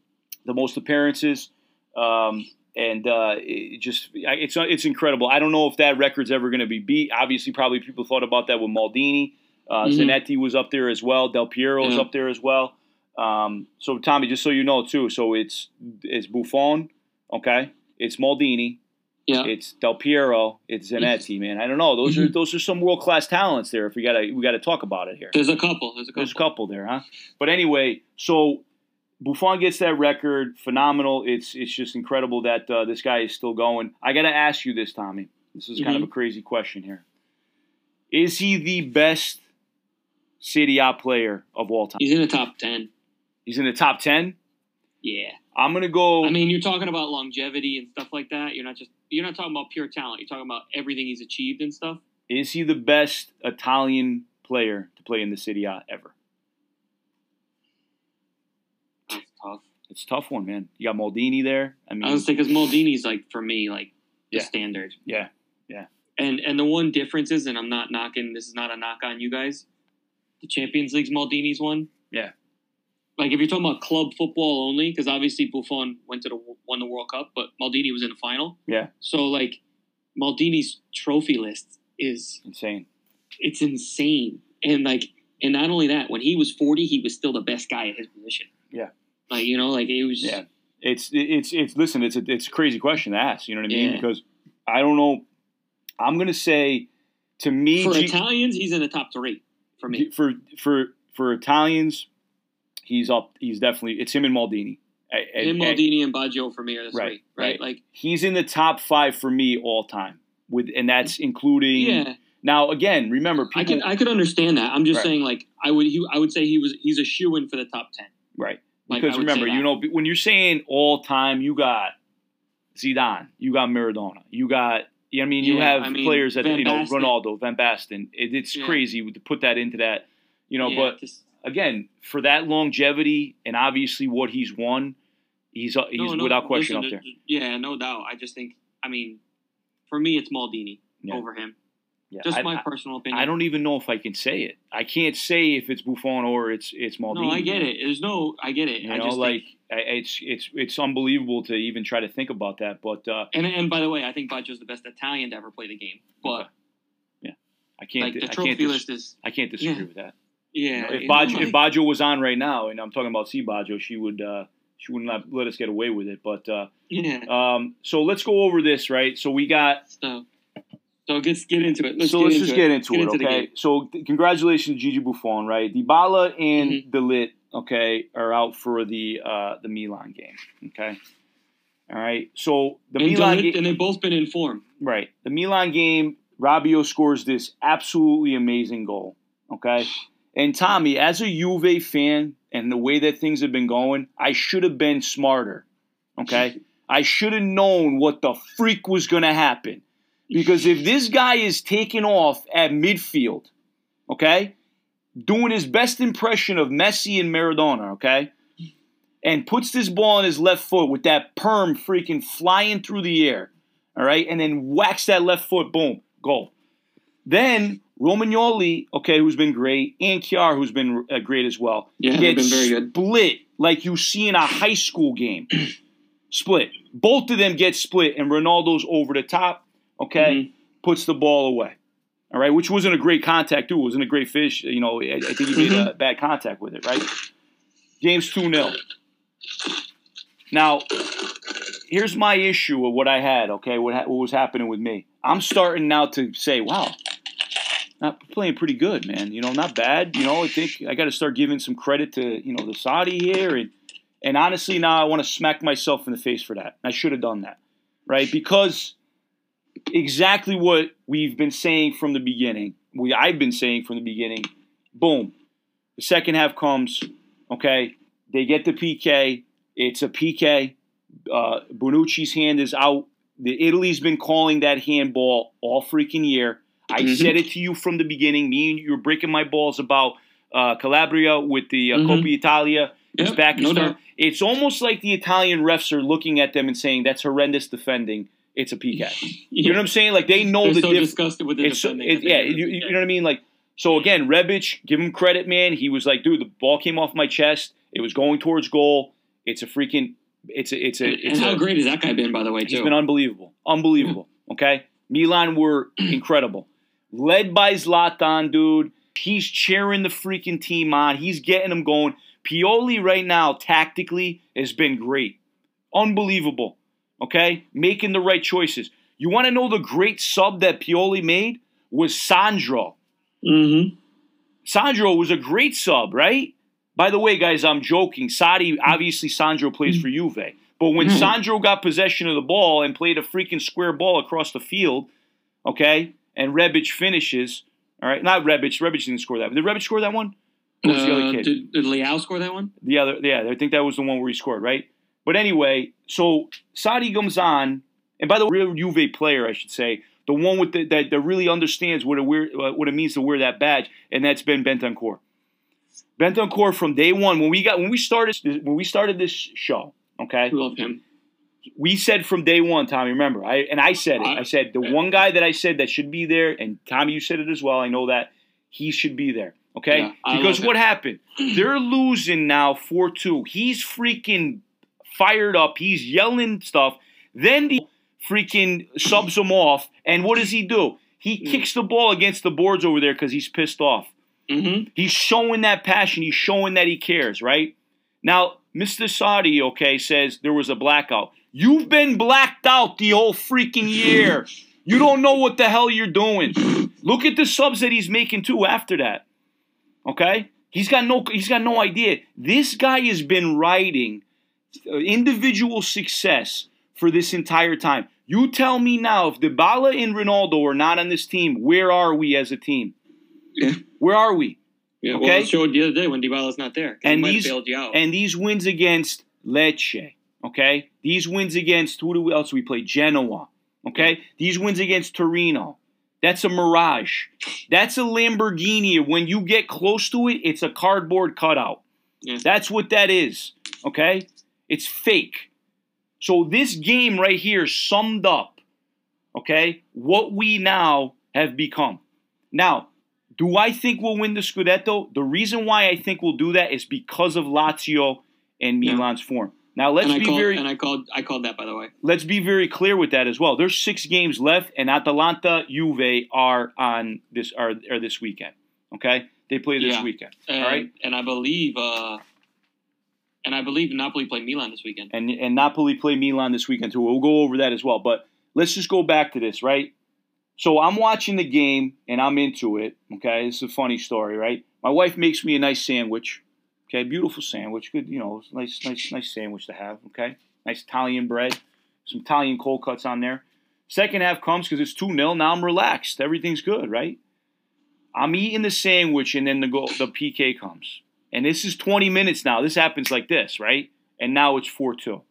the most appearances. Um, and uh, it just it's it's incredible. I don't know if that record's ever going to be beat. Obviously, probably people thought about that with Maldini. Uh, Mhm. Zanetti was up there as well. Del Piero's Yeah. up there as well. Um, so Tommy, just so you know too, so it's it's Buffon, okay? It's Maldini, Yeah. it's Del Piero, it's Zanetti, man. I don't know. Those are Mhm. those are some world class talents there. If we gotta we gotta talk about it here. There's a couple. There's a couple. There's a couple there, huh? But anyway, so Buffon gets that record, phenomenal. It's it's just incredible that uh, this guy is still going. I got to ask you this, Tommy. This is kind of a crazy question here. Is he the best Serie A player of all time? He's in the top ten. He's in the top ten. Yeah. I'm gonna go. I mean, you're talking about longevity and stuff like that. You're not just you're not talking about pure talent. You're talking about everything he's achieved and stuff. is he the best Italian player to play in the Serie A ever? That's tough. It's a tough one, man. You got Maldini there. I mean, I was thinking because Maldini's like for me like the Yeah. standard. yeah, yeah. And and the one difference is, and I'm not knocking. This is not a knock on you guys. The Champions League's Maldini's one. Yeah. Like if you're talking about club football only, because obviously Buffon went to the won the World Cup, but Maldini was in the final. Yeah. So like Maldini's trophy list is Insane. it's insane. And like, and not only that, when he was 40, he was still the best guy at his position. Yeah. Like, you know, like it was, Yeah. It's it's it's listen. It's a it's a crazy question to ask. You know what I mean? Yeah. Because I don't know. I'm gonna say to me For G- Italians, he's in the top three for me. for for for Italians, he's up. He's definitely it's him and Maldini. I- Him, I- Maldini, and Baggio for me are the Right, three. Right, right. like he's in the top five for me all time. With and that's including yeah, now again. Remember, people I can I could understand that. I'm just Right. saying, like I would he, I would say he was he's a shoe in for the top ten. right Like, because remember, you know, when you're saying all time, you got Zidane, you got Maradona, you got. You know I mean, you Yeah, have I mean, players that Van you know, Basten. Ronaldo, Van Basten. It, it's Yeah. crazy to put that into that, you know. Yeah, but just- again, for that longevity and obviously what he's won, he's uh, he's no, no, without question listen, up there. Yeah, no doubt. I just think I mean, for me, it's Maldini Yeah. over him. Yeah, Just I, my I- personal opinion. I don't even know if I can say it. I can't say if it's Buffon or it's it's Maldini. No, I get it. There's no, I get it. You I know, just like think, it's it's it's unbelievable to even try to think about that. But uh, and and by the way, I think Baggio's the best Italian to ever play the game. But Okay. I can't like the I can't trophy dis- list is, I can't disagree Yeah. with that. Yeah. You know, if Baggio, like- if Baggio was on right now, and I'm talking about C Baggio, she would uh, she would not let us get away with it. But uh, yeah. um, so let's go over this, right? So we got So, so let's get into it. Let's so get let's into just it. get into Get it, into okay? So th- congratulations, Gigi Buffon, right? Dybala and Mhm. De Ligt, okay, are out for the uh, the Milan game, okay. All right, so the and, Milan De Ligt- game, and they've both been in form. right? The Milan game, Rabiot scores this absolutely amazing goal, okay. And Tommy, as a Juve fan, and the way that things have been going, I should have been smarter, okay. I should have known what the freak was going to happen. Because if this guy is taking off at midfield, okay, doing his best impression of Messi and Maradona, okay, and puts this ball on his left foot with that perm freaking flying through the air, all right, and then whacks that left foot, boom, goal. Then Romagnoli, okay, who's been great, and Kjær, who's been uh, great as well, Yeah, get been very good. split like you see in a high school game. split. Both of them get split, and Ronaldo's over the top. Okay, Mhm. puts the ball away. All right, which wasn't a great contact too. It wasn't a great fish. You know, I, I think he made Mm-hmm. a bad contact with it. Right. Game's two 0 Now, here's my issue with what I had. Okay, what ha- what was happening with me? I'm starting now to say, wow, not playing pretty good, man. You know, not bad. You know, I think I got to start giving some credit to you know the Sarri here, and and honestly, now I want to smack myself in the face for that. I should have done that, right? Because exactly what we've been saying from the beginning. We I've been saying from the beginning. Boom, the second half comes. Okay, they get the PK. It's a PK. Uh, Bonucci's hand is out. The Italy's been calling that handball all freaking year. I Mhm. said it to you from the beginning. Me and you were breaking my balls about uh, Calabria with the uh, Mhm. Coppa Italia. Yep, no It's almost like the Italian refs are looking at them and saying, "That's horrendous defending. It's a PK." You know what I'm saying? Like they know They're the so disgusted with the It's so, defending. it, yeah, you, you know what I mean. Like so again, Rebic, give him credit, man. He was like, dude, the ball came off my chest. It was going towards goal. It's a freaking. It's a. It's a. It's and how a, great has that guy been, by the way, He's too? been unbelievable, unbelievable. Okay, Milan were incredible, led by Zlatan, dude. He's cheering the freaking team on. He's getting them going. Pioli right now, tactically, has been great, unbelievable. Okay, making the right choices. You want to know the great sub that Pioli made was Sandro. mm-hmm. Sandro was a great sub, right? By the way, guys, I'm joking. Sarri, obviously, Sandro plays for Juve. But when Mhm. Sandro got possession of the ball and played a freaking square ball across the field, okay, and Rebic finishes, all right, not Rebic. Rebic didn't score that. Did Rebic score that one? Or was the other kid? Uh, Did, did Leao score that one? The other, yeah, I think that was the one where he scored, right? But anyway, so Sadi comes on, and by the way, real Juve player, I should say, the one with the, that, that really understands what it wear, uh, what it means to wear that badge, and that's Ben Bentancur. Bentancur from day one, when we got when we started when we started this show, okay, We love him. We said from day one, Tommy. Remember, I and I said it. I said the one guy that I said that should be there, and Tommy, you said it as well. I know that he should be there. Okay, Yeah, because what happened? They're losing now four two. He's freaking fired up. He's yelling stuff. Then the freaking subs him off, and what does he do? He Mm. kicks the ball against the boards over there because he's pissed off. Mm-hmm. He's showing that passion. He's showing that he cares, right? Now, Mr. Sarri, okay, says there was a blackout. You've been blacked out the whole freaking year. You don't know what the hell you're doing. Look at the subs that he's making too after that. Okay? He's got no he's got no idea. This guy has been riding uh, individual success for this entire time. You tell me now if Dybala and Ronaldo are not on this team, where are we as a team? Yeah. Where are we? Yeah, Okay. well, it showed the other day when Dybala's not there. And these you out. and these wins against Lecce, okay? These wins against who do we, else we play? Genoa, okay? These wins against Torino. That's a mirage. That's a Lamborghini. When you get close to it, it's a cardboard cutout. Yeah. That's what that is, okay? It's fake. So this game right here summed up, okay, what we now have become. Now, do I think we'll win the Scudetto? The reason why I think we'll do that is because of Lazio and Yeah. Milan's form. Now let's be called, very and I called I called that by the way. let's be very clear with that as well. There's six games left, and Atalanta, Juve are on this are, are this weekend. Okay, they play this Yeah. weekend. And, All right, and I believe uh, and I believe Napoli play Milan this weekend. and and Napoli play Milan this weekend too. We'll go over that as well. But let's just go back to this, right? So I'm watching the game and I'm into it. Okay, this is a funny story, right? My wife makes me a nice sandwich. Okay, beautiful sandwich. Good, you know, nice, nice, nice sandwich to have. Okay, nice Italian bread, some Italian cold cuts on there. Second half comes because it's two 0 Now I'm relaxed. Everything's good, right? I'm eating the sandwich and then the goal, the PK comes, and this is 20 minutes now. This happens like this, right? And now it's 4 2.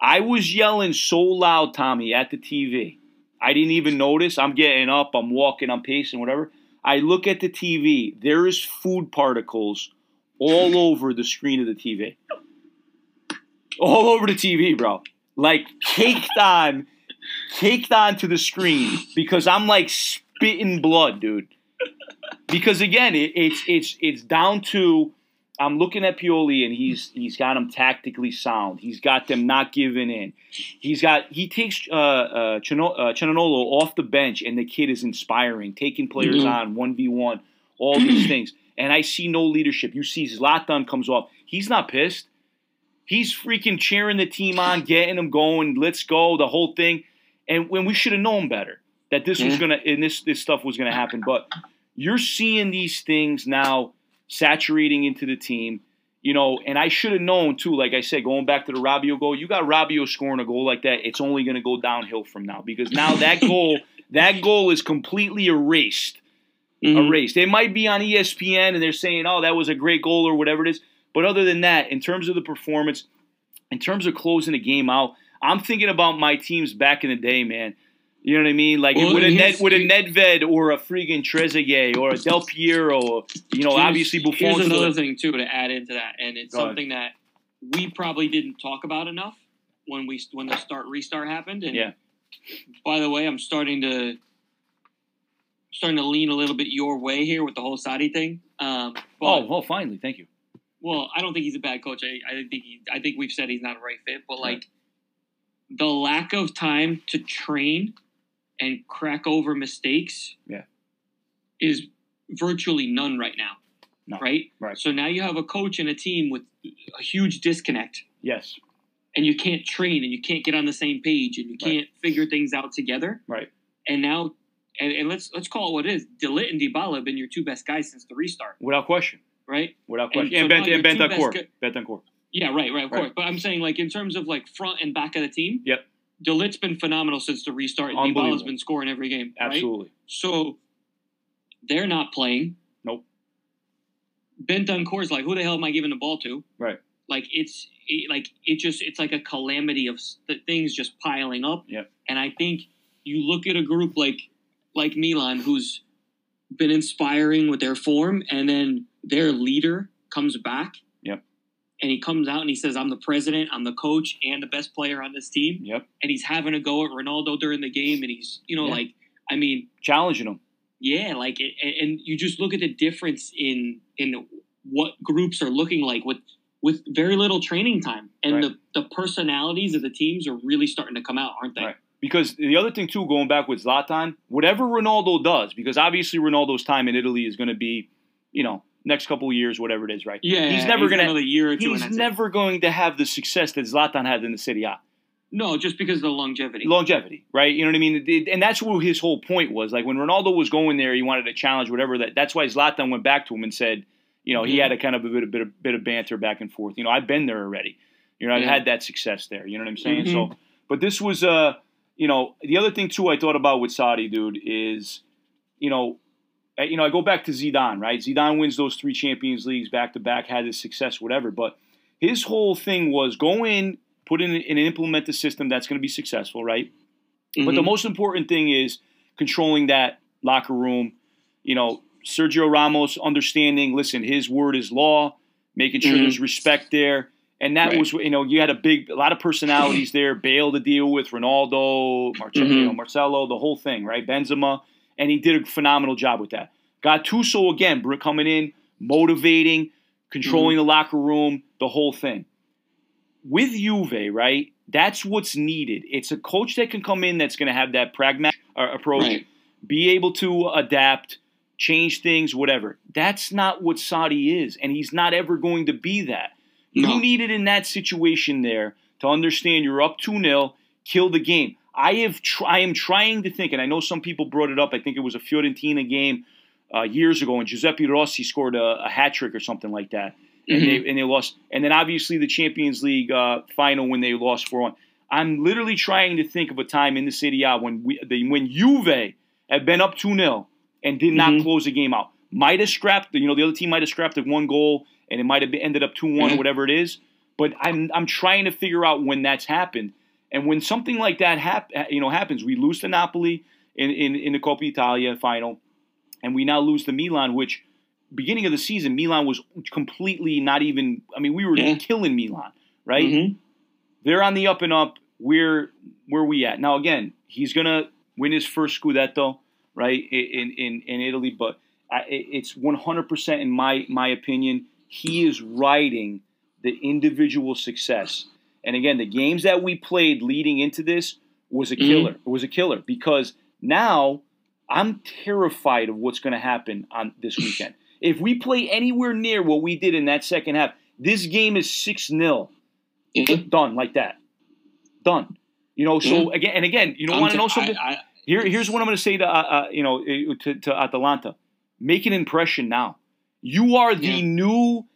I was yelling so loud, Tommy, at the TV. I didn't even notice. I'm getting up, I'm walking, I'm pacing, whatever. I look at the TV. There is food particles all over the screen of the TV. All over the TV, bro. Like caked on, caked onto the screen because I'm like spitting blood, dude. Because again, it, it's it's it's down to I'm looking at Pioli and he's he's got them tactically sound. He's got them not giving in. He's got he takes uh, uh, Chino, uh, off the bench and the kid is inspiring, taking players Mhm. on one v one, all these things. And I see no leadership. You see Zlatan comes off. He's not pissed. He's freaking cheering the team on, getting them going. Let's go, the whole thing. And when we should have known better that this was gonna and this this stuff was gonna happen, but you're seeing these things now saturating into the team. You know, and I should have known too. Like I said, going back to the Rabiot goal, you got Rabiot scoring a goal like that. It's only going to go downhill from now because now that goal, that goal is completely erased. Mhm. Erased. They might be on ESPN and they're saying, "Oh, that was a great goal" or whatever it is. But other than that, in terms of the performance, in terms of closing the game out, I'm thinking about my teams back in the day, man. You know what I mean? Like Well, with a Ned, with a Nedved or a friggin' Trezeguet or a Del Piero, or, you know, obviously Buffon. Here's another thing too to add into that, and it's Go ahead. something that we probably didn't talk about enough when we when the start restart happened. And Yeah. by the way, I'm starting to starting to lean a little bit your way here with the whole Sarri thing. Um, but, Oh, oh, finally, thank you. well, I don't think he's a bad coach. I, I think he, I think we've said he's not a right fit, but like the lack of time to train and crack over mistakes, Yeah. is virtually none right now. No. Right. Right. So now you have a coach and a team with a huge disconnect, Yes, and you can't train and you can't get on the same page and you can't figure things out together. right. And now, and, and let's let's call it what it is. De Ligt and Dybala have been your two best guys since the restart, Without question. right? Without And question. so And, now Bent- and Bentancur. gu- Bentancur. Yeah, right, right, of Right. course. But I'm saying, like, in terms of like front and back of the team, Yep. De Ligt's been phenomenal since the restart. And. Dybala's been scoring every game. Right? Absolutely. So they're not playing. Nope. Bentancur's like, who the hell am I giving the ball to? Right. Like it's it, like it just it's like a calamity of things just piling up. Yep. And I think you look at a group like like Milan, who's been inspiring with their form, and then their leader comes back. Yep. And he comes out and he says, "I'm the president, I'm the coach, and the best player on this team." Yep. And he's having a go at Ronaldo during the game, and he's you know Yeah. like I mean Challenging him. yeah, like it, and you just look at the difference in in what groups are looking like with with very little training time, and Right. the the personalities of the teams are really starting to come out, aren't they? Right. Because the other thing too, going back with Zlatan, whatever Ronaldo does, because obviously Ronaldo's time in Italy is going to be, you know, next couple of years, whatever it is, right? Yeah, He's never gonna- another year or two. He's that's it. never going to have the success that Zlatan had in the Serie A. no, just because of the longevity. Longevity, right? You know what I mean? And that's what his whole point was. Like when Ronaldo was going there, he wanted to challenge whatever. That that's why Zlatan went back to him and said, you know, he Mhm. had a kind of a bit, a bit, of, bit of banter back and forth. You know, I've been there already. You know, I've Yeah. had that success there. You know what I'm saying? Mhm. So, but this was, uh, you know, the other thing too I thought about with Sarri, dude, is, you know, uh, you know, I go back to Zidane, right? Zidane wins those three Champions Leagues back to back, had his success, whatever. But his whole thing was go in, put in and implement the system that's going to be successful, right? But the Mhm. most important thing is controlling that locker room. You know, Sergio Ramos understanding, listen, his word is law, making sure Mhm. there's respect there. And that Right. was, you know, you had a big, a lot of personalities there. Bale to deal with, Ronaldo, know, Mhm. Marcelo, the whole thing, right? Benzema, and he did a phenomenal job with that. Gattuso again, coming in, motivating, controlling the locker room, the whole thing. With Juve, right? That's what's needed. It's a coach that can come in that's going to have that pragmatic uh, approach, Right. be able to adapt, change things, whatever. That's not what Sarri is, and he's not ever going to be that. No. You need it in that situation there to understand you're up 2 0, kill the game. I have tr- I am trying to think, and I know some people brought it up. I think it was a Fiorentina game uh, years ago, and Giuseppe Rossi scored a, a hat trick or something like that, and Mhm. they and they lost. And then obviously the Champions League uh, final when they lost 4 1. I'm literally trying to think of a time in the Serie A when we the, when Juve had been up 2 0 and did not Mhm. close the game out. Might have scrapped, you know, the other team might have scrapped at one goal and it might have ended up 2 1 Yeah. or whatever it is. But I'm, I'm trying to figure out when that's happened. And when something like that hap- you know, happens, we lose to Napoli in, in, in the Coppa Italia final, and we now lose to Milan, which beginning of the season, Milan was completely not even, I mean, we were Yeah. killing Milan, right? Mhm. they're on the up and up. Where where we at now? Again, he's gonna win his first scudetto, right in in in Italy. But I, it's one hundred percent in my my opinion. He is riding the individual success. And again, the games that we played leading into this was a Mhm. killer. It was a killer because now I'm terrified of what's going to happen on this weekend. If we play anywhere near what we did in that second half, this game is six 0 Yeah. done like that. Done. You know, so again and again, you don't want to know something. I, I, Here, here's what I'm going to say to uh, uh, you know uh, to, to Atalanta: make an impression now. You are the Yeah. new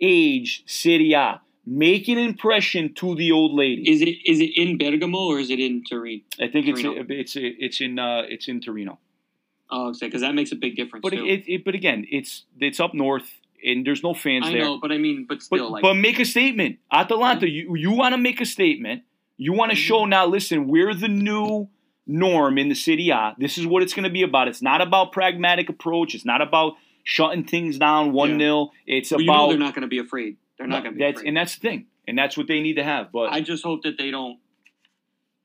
age Serie A. Make an impression to the old lady. is it is it in Bergamo or is it in Turin? I think it's Torino. it's it's in uh, it's in Torino. Oh, because that makes a big difference But it, it, but again, it's it's up north and there's no fans I there. know, but I mean, but still, But, like, but make a statement. Atalanta, you, you want to make a statement. You want to Mhm. show now, listen, we're the new norm in the Serie A. This is what it's going to be about. It's not about pragmatic approach. It's not about shutting things down 1 0. It's well, you know about. they're not going to be afraid. They're not going to be that's, afraid. and that's the thing. And that's what they need to have. But I just hope that they don't.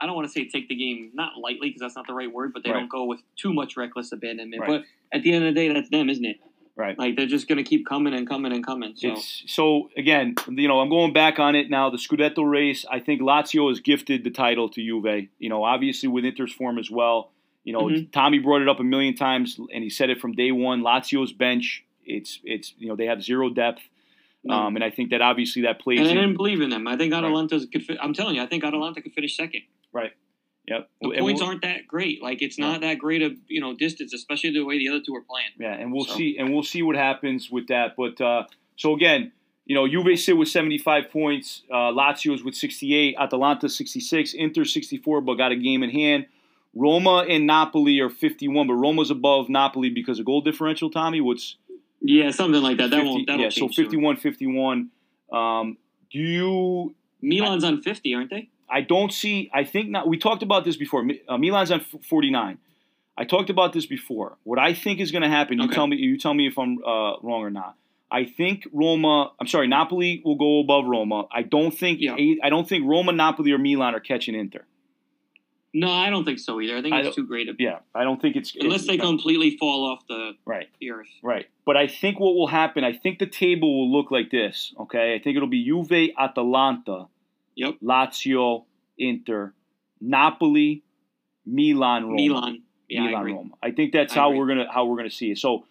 I don't want to say take the game not lightly because that's not the right word, but they Right. don't go with too much reckless abandonment. Right. But at the end of the day, that's them, isn't it? Right. Like they're just going to keep coming and coming and coming. So It's so again, you know, I'm going back on it now. The Scudetto race. I think Lazio has gifted the title to Juve. You know, obviously with Inter's form as well. You know, Mhm. Tommy brought it up a million times, and he said it from day one. Lazio's bench, it's it's you know they have zero depth, um, and I think that obviously that plays. and I didn't believe in them. I think Right. Atalanta's could. Fi- I'm telling you, I think Atalanta could finish second. Right. Yep. The And points we'll- aren't that great. Like it's Yeah. not that great of you know distance, especially the way the other two are playing. Yeah, and we'll So- see, and we'll see what happens with that. But uh, so again, you know, Juve sit with 75 points, uh, Lazio's with 68, Atalanta 66, Inter 64, but got a game in hand. Roma and Napoli are 51, but Roma's above Napoli because of goal differential. Tommy, what's Yeah, something like that. That 50 won't. That'll yeah, so change soon. 51, 51. Um, do you? Milan's on fifty, aren't they? I don't see. I think not. We talked about this before. Uh, Milan's on 49. I talked about this before. What I think is going to happen. You Okay. tell me. You tell me if I'm uh, wrong or not. I think Roma. I'm sorry. Napoli will go above Roma. I don't think. Yeah. I don't think Roma, Napoli, or Milan are catching Inter. No, I don't think so either. I think I it's too great. A, Yeah, I don't think it's unless they it's- completely fall off the, Right. the earth. Right. But I think what will happen, I think the table will look like this, okay? I think it'll be Juve, Atalanta, Yep. Lazio, Inter, Napoli, Milan, Roma. Milan. Yeah, I Milan, agree. Roma. I think that's I how agree. we're gonna how we're gonna see it. So,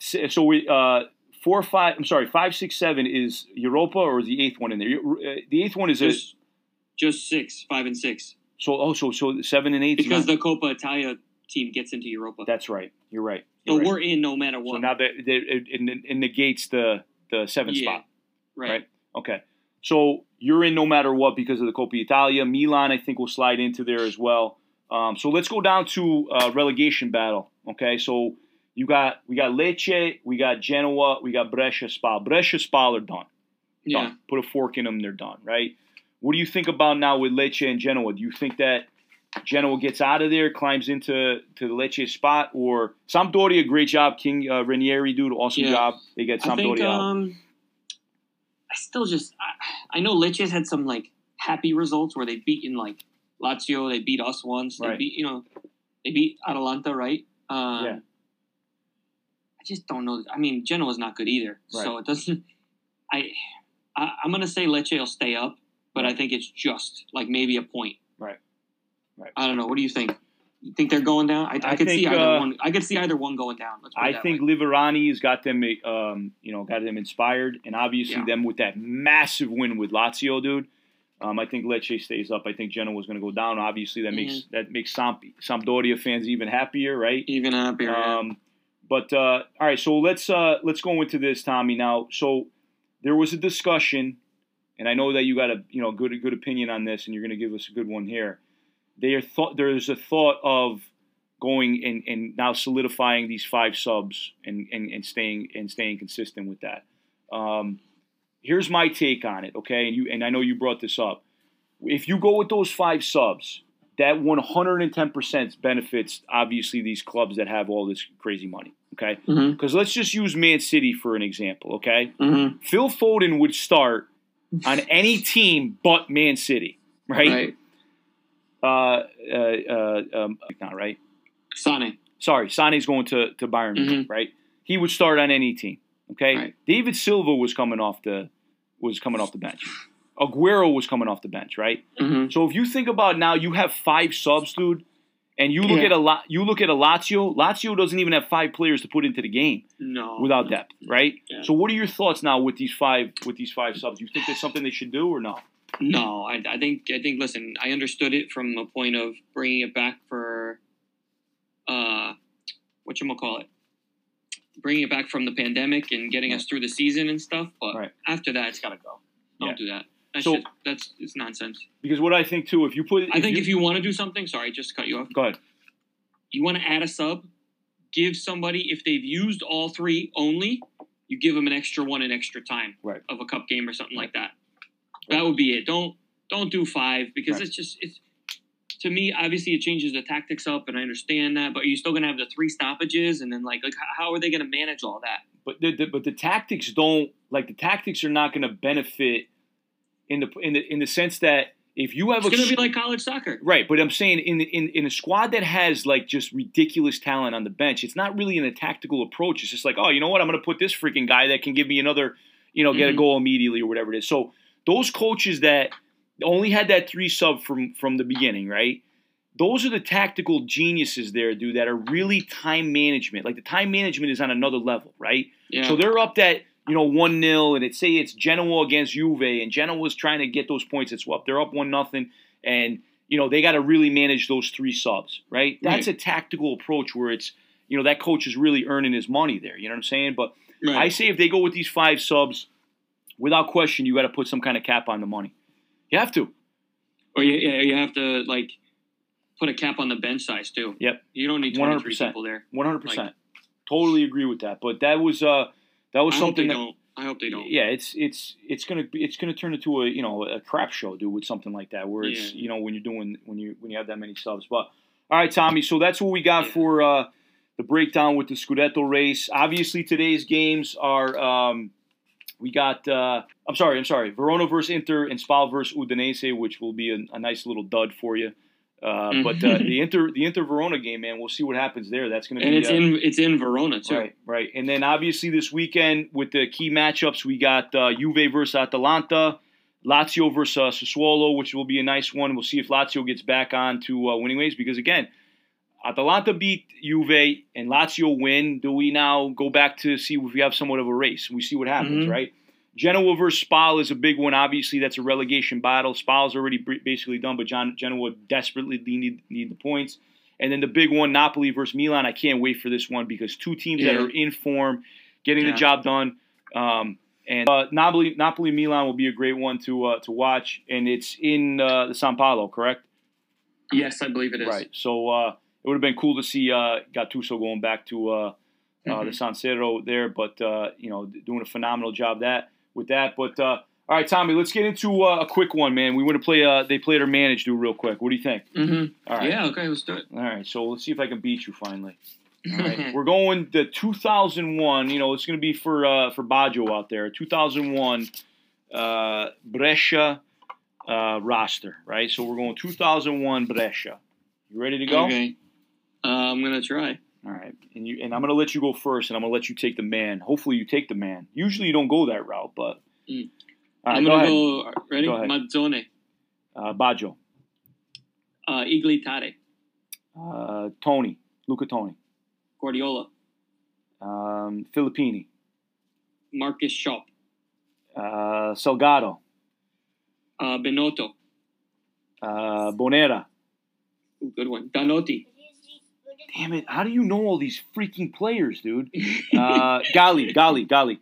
so we uh, four, five. I'm sorry, five, six, seven is Europa, or is the eighth one in there? Uh, The eighth one is a, Just, just six, five, and six. So. Oh, so so seven and eight. Because not- the Copa Italia team gets into Europa. that's right. You're right. so You're right. we're in no matter what. So now that it, it, it negates the the seventh Yeah. spot. right. right. Okay. So you're in no matter what because of the Coppa Italia. Milan, I think, will slide into there as well. Um, so let's go down to uh, relegation battle. Okay. So you got we got Lecce, we got Genoa, we got Brescia, Spal. Brescia, Spal are done. Yeah. Put a fork in them, they're done. Right. What do you think about now with Lecce and Genoa? Do you think that Genoa gets out of there, climbs into to the Lecce spot, or Sampdoria? Great job, King uh, Ranieri, dude. Awesome Yeah. job. They get I Sampdoria think um, I still just I, I know Lecce's had some like happy results where they've beaten like Lazio, they beat us once, they Right. beat you know they beat Atalanta, right? Um, Yeah. I just don't know. I mean, Genoa's not good either, so it doesn't. I, I I'm gonna say Lecce will stay up, but I think it's just like maybe a point. Right. Right. I don't know. What do you think? You think they're going down? I, I, I could see either uh, one. I could see either one going down. I think way. Liverani has got them, um, you know, got them inspired, and obviously Yeah. them with that massive win with Lazio, dude. Um, I think Lecce stays up. I think Genoa's going to go down. Obviously, that makes Mm-hmm. that makes Samp- Sampdoria fans even happier, right? even happier. yeah. Um, but uh, all right, so let's uh, let's go into this, Tommy. Now, so there was a discussion, and I know that you got a you know good good opinion on this, and you're going to give us a good one here. There thought there's a thought of going and, and now solidifying these five subs and, and, and staying and staying consistent with that. Um, here's my take on it, okay? And you and I know you brought this up. If you go with those five subs, that 110% benefits obviously these clubs that have all this crazy money, okay? Mhm. Because let's just use Man City for an example, okay? Mhm. Phil Foden would start on any team but Man City, right? Right. Uh, uh, uh, um, not right. Sane. Sorry, Sane's going to to Bayern, Munich, right? He would start on any team. Okay, Right. David Silva was coming off the was coming off the bench. Aguero was coming off the bench, right? hmm So if you think about now, you have five subs, dude, and you look Yeah. at a lot. You look at a Lazio. Lazio doesn't even have five players to put into the game No. without no. depth, right? Yeah. So what are your thoughts now with these five with these five subs? You think there's something they should do or no? No, I, I think I think. Listen, I understood it from a point of bringing it back for, uh, what you call it, bringing it back from the pandemic and getting us through the season and stuff. But Right. after that, it's got to go. Don't Yeah. do that. That's So- just, that's it's nonsense. Because what I think too, if you put, I think if you want to do something, sorry, just to cut you off. go ahead, You want to add a sub, give somebody if they've used all three only, you give them an extra one in extra time Right. of a cup game or something like that. That would be it. Don't don't do five because Right. it's just it's to me obviously it changes the tactics up and I understand that, but you're still gonna have the three stoppages and then like like how are they gonna manage all that? but the, the but the tactics don't like the tactics are not going to benefit in the in the in the sense that if you have It's a gonna be like college soccer. right, but I'm saying in in in a squad that has like just ridiculous talent on the bench, it's not really in a tactical approach. It's just like, oh, you know what, I'm going to put this freaking guy that can give me another, you know, get a Mhm. goal immediately or whatever it is. So those coaches that only had that three sub from from the beginning, right? Those are the tactical geniuses there, dude, that are really time management. Like the time management is on another level, right? Yeah. So they're up that you know one 0 and it say it's Genoa against Juve, and Genoa's trying to get those points. It's up. They're up one nothing, and you know they got to really manage those three subs, right? That's a tactical approach where it's you know that coach is really earning his money there. You know what I'm saying? But right. I say if they go with these five subs, without question, you got to put some kind of cap on the money. You have to. or you, you have to like put a cap on the bench size too. Yep. You don't need twenty three 100%. people there. One hundred percent. Totally agree with that. But that was uh that was I something that don't. I hope they don't. Yeah, it's it's it's gonna be it's gonna turn into a you know a crap show, dude, with something like that, where it's Yeah. you know when you're doing when you when you have that many subs. But all right, Tommy, so that's what we got Yeah. for uh, the breakdown with the Scudetto race. Obviously, today's games are um, we got uh, I'm sorry, I'm sorry, Verona versus Inter and Spal versus Udinese, which will be a, a nice little dud for you. Uh, Mhm. But uh, the Inter the Inter Verona game, man, we'll see what happens there. That's gonna be And it's uh, in it's in Verona too. Right, right. And then obviously this weekend with the key matchups, we got uh, Juve versus Atalanta, Lazio versus uh, Sassuolo, which will be a nice one. We'll see if Lazio gets back on to uh, winning ways because again, Atalanta beat Juve and Lazio win. Do we now go back to see if we have somewhat of a race? We see what happens, Mhm. right? Genoa versus Spal is a big one. Obviously, that's a relegation battle. Spal's already basically done, but John, Genoa desperately need need the points. And then the big one, Napoli versus Milan. I can't wait for this one because two teams that are in form, getting Yeah. the job done. Um, and uh, Napoli, Napoli Milan will be a great one to uh, to watch, and it's in uh, the San Paolo, correct? Yes, I believe it is. Right. So uh, it would have been cool to see uh, Gattuso going back to uh, uh, Mm-hmm. the San Siro there, but uh, you know, doing a phenomenal job that with that. But uh, all right, Tommy, let's get into uh, a quick one, man. We want to play. Uh, they played or manage do real quick. What do you think? Mm-hmm. All right. Yeah. Okay. Let's do it. All right. So let's see if I can beat you finally. All right. We're going the 2001. You know, it's going to be for uh, for Baggio out there. 2001 uh, Brescia uh, roster, right? So we're going 2001 Brescia. You ready to go? Okay. Uh, I'm gonna try. All right, and you and I'm gonna let you go first, and I'm gonna let you take the man. Hopefully, you take the man. Usually, you don't go that route, but Mm. right, I'm gonna ahead. go. Ready? Go ahead. Mazzone. Uh, Baggio, Uh, Igli Tare. uh, Toni, Luca Toni, Guardiola. um, Filippini, Markus Schopp. uh, Salgado, Uh, Benotto. uh, Bonera. Ooh, good one. Danotti. Damn it! How do you know all these freaking players, dude? Uh, Gali, Gali, Gali,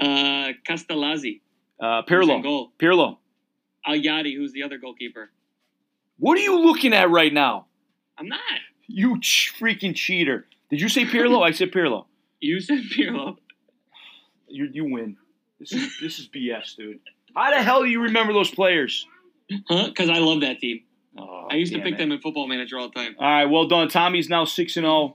uh, Castellazzi. uh, Pirlo, Goal. Pirlo. Agliardi, who's the other goalkeeper. What are you looking at right now? I'm not. You ch- freaking cheater! Did you say Pirlo? I said Pirlo. You said Pirlo. You you win. This is this is BS, dude. How the hell do you remember those players? Huh? Because I love that team. Oh, I used to pick it. them in Football Manager all the time. All right, well done. Tommy's now six and zero.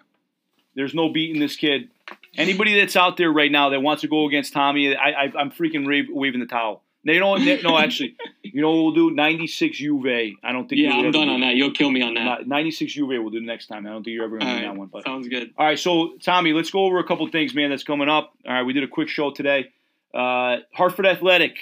There's no beating this kid. Anybody that's out there right now that wants to go against Tommy, I, I, I'm freaking ra- waving the towel. No, you know what? No, actually, you know what we'll do? 96 Juve. I don't think. Yeah, I'm done on that. You'll kill me on that. Not- 96 Juve we'll do the next time. I don't think you're ever going to All win right. that one. But Sounds good. all right, so Tommy, let's go over a couple things, man. That's coming up. All right, we did a quick show today. Uh, Hartford Athletic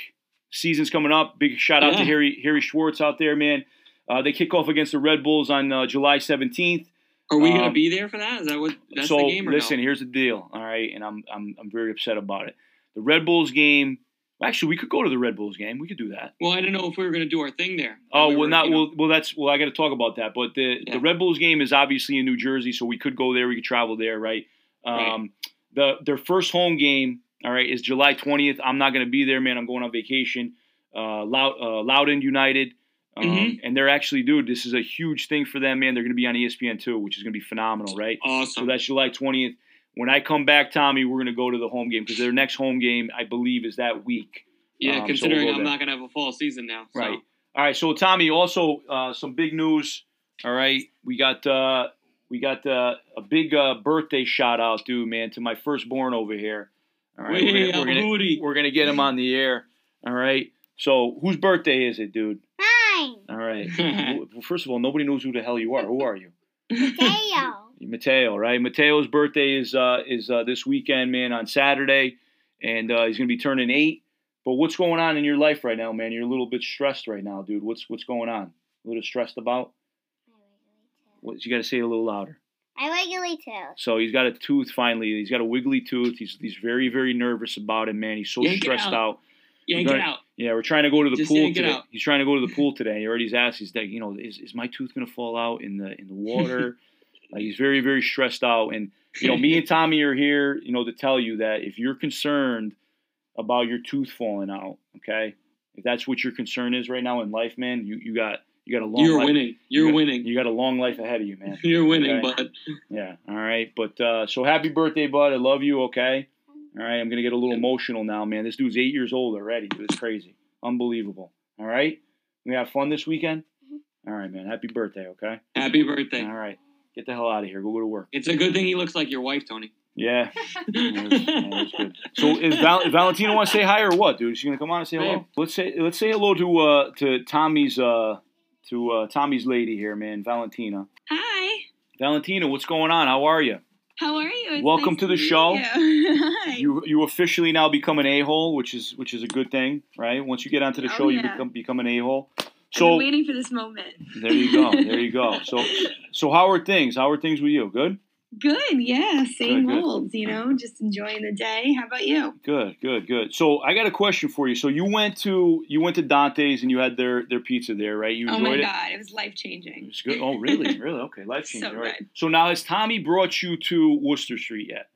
season's coming up. Big shout out to Harry Harry Schwartz out there, man. Uh, they kick off against the Red Bulls on uh, July 17th. Are we Um, gonna be there for that? Is that what? That's so the game or listen, no? here's the deal. All right, and I'm I'm I'm very upset about it. The Red Bulls game. Actually, we could go to the Red Bulls game. We could do that. Well, I didn't know if we were gonna do our thing there. Oh We well, were, not you know- well. Well, that's well. I got to talk about that. But the Yeah. the Red Bulls game is obviously in New Jersey, so we could go there. We could travel there, right? Right. Um, the their first home game, all right, is July twentieth. I'm not going to be there, man. I'm going on vacation. Uh, Loud, uh, Loudoun United, um, Mhm. and they're actually, dude, this is a huge thing for them, man. They're going to be on ESPN too, which is going to be phenomenal, right? Awesome. So that's July twentieth. When I come back, Tommy, we're going to go to the home game because their next home game, I believe, is that week. yeah, um, so considering we'll I'm not gonna have a fall season now. So. Right. All right. So Tommy, also uh, some big news. All right, we got uh, we got uh, a big uh, birthday shout out, dude, man, to my firstborn over here. All right, Wait, we're, gonna, we're, gonna, we're gonna get him on the air. All right. So whose birthday is it, dude? Mine. All right. well, first of all, nobody knows who the hell you are. Who are you? Mateo. Mateo, right? Mateo's birthday is uh, is uh, this weekend, man, on Saturday, and uh, he's gonna be turning eight. But what's going on in your life right now, man? You're a little bit stressed right now, dude. What's what's going on? A little stressed about? What you got to say a little louder. I regularly too. So he's got a tooth finally. He's got a wiggly tooth. He's he's very very nervous about it, man. He's so Yank stressed out. out. Yank We're it gonna- out. Yeah, we're trying to go to the Just pool today. out. He's trying to go to the pool today. He already asked. He's like, you know, is, is my tooth gonna fall out in the in the water? like he's very very stressed out. And you know, me and Tommy are here, you know, to tell you that if you're concerned about your tooth falling out, okay, if that's what your concern is right now in life, man, you you got you got a long You're life. winning. You're you got, winning. You got a long life ahead of you, man. You're winning, Okay. bud. Yeah. All right. But uh, so happy birthday, bud. I love you. Okay. All right. I'm gonna get a little emotional now, man. This dude's eight years old already. Dude, it's crazy. Unbelievable. All right. We have fun this weekend. All right, man. Happy birthday. Okay. Happy birthday. All right. Get the hell out of here. Go go to work. It's a good thing he looks like your wife, Tony. Yeah. Yeah, that's- yeah, that's good. So is Val- Valentina want to say hi or what, dude? Is she gonna come on and say hello? Babe. Let's say let's say hello to uh to Tommy's uh to uh Tommy's lady here, man, Valentina. Hi. Valentina, what's going on? How are you? How are you? It's Welcome nice to the meet show. you. You you officially now become an a hole, which is which is a good thing, right? Once you get onto the Oh, show, you become become an a hole. So waiting for this moment. there you go. There you go. So so how are things? How are things with you? Good. Good, yeah. Same Good, good. old, you know, just enjoying the day. How about you? Good, good, good. So I got a question for you. So you went to you went to Dante's and you had their their pizza there, right? You oh enjoyed it. Oh my it. god, it was life It changing. was good. Oh, really? Really? Okay, life changing. So right. good. So now has Tommy brought you to Worcester Street yet?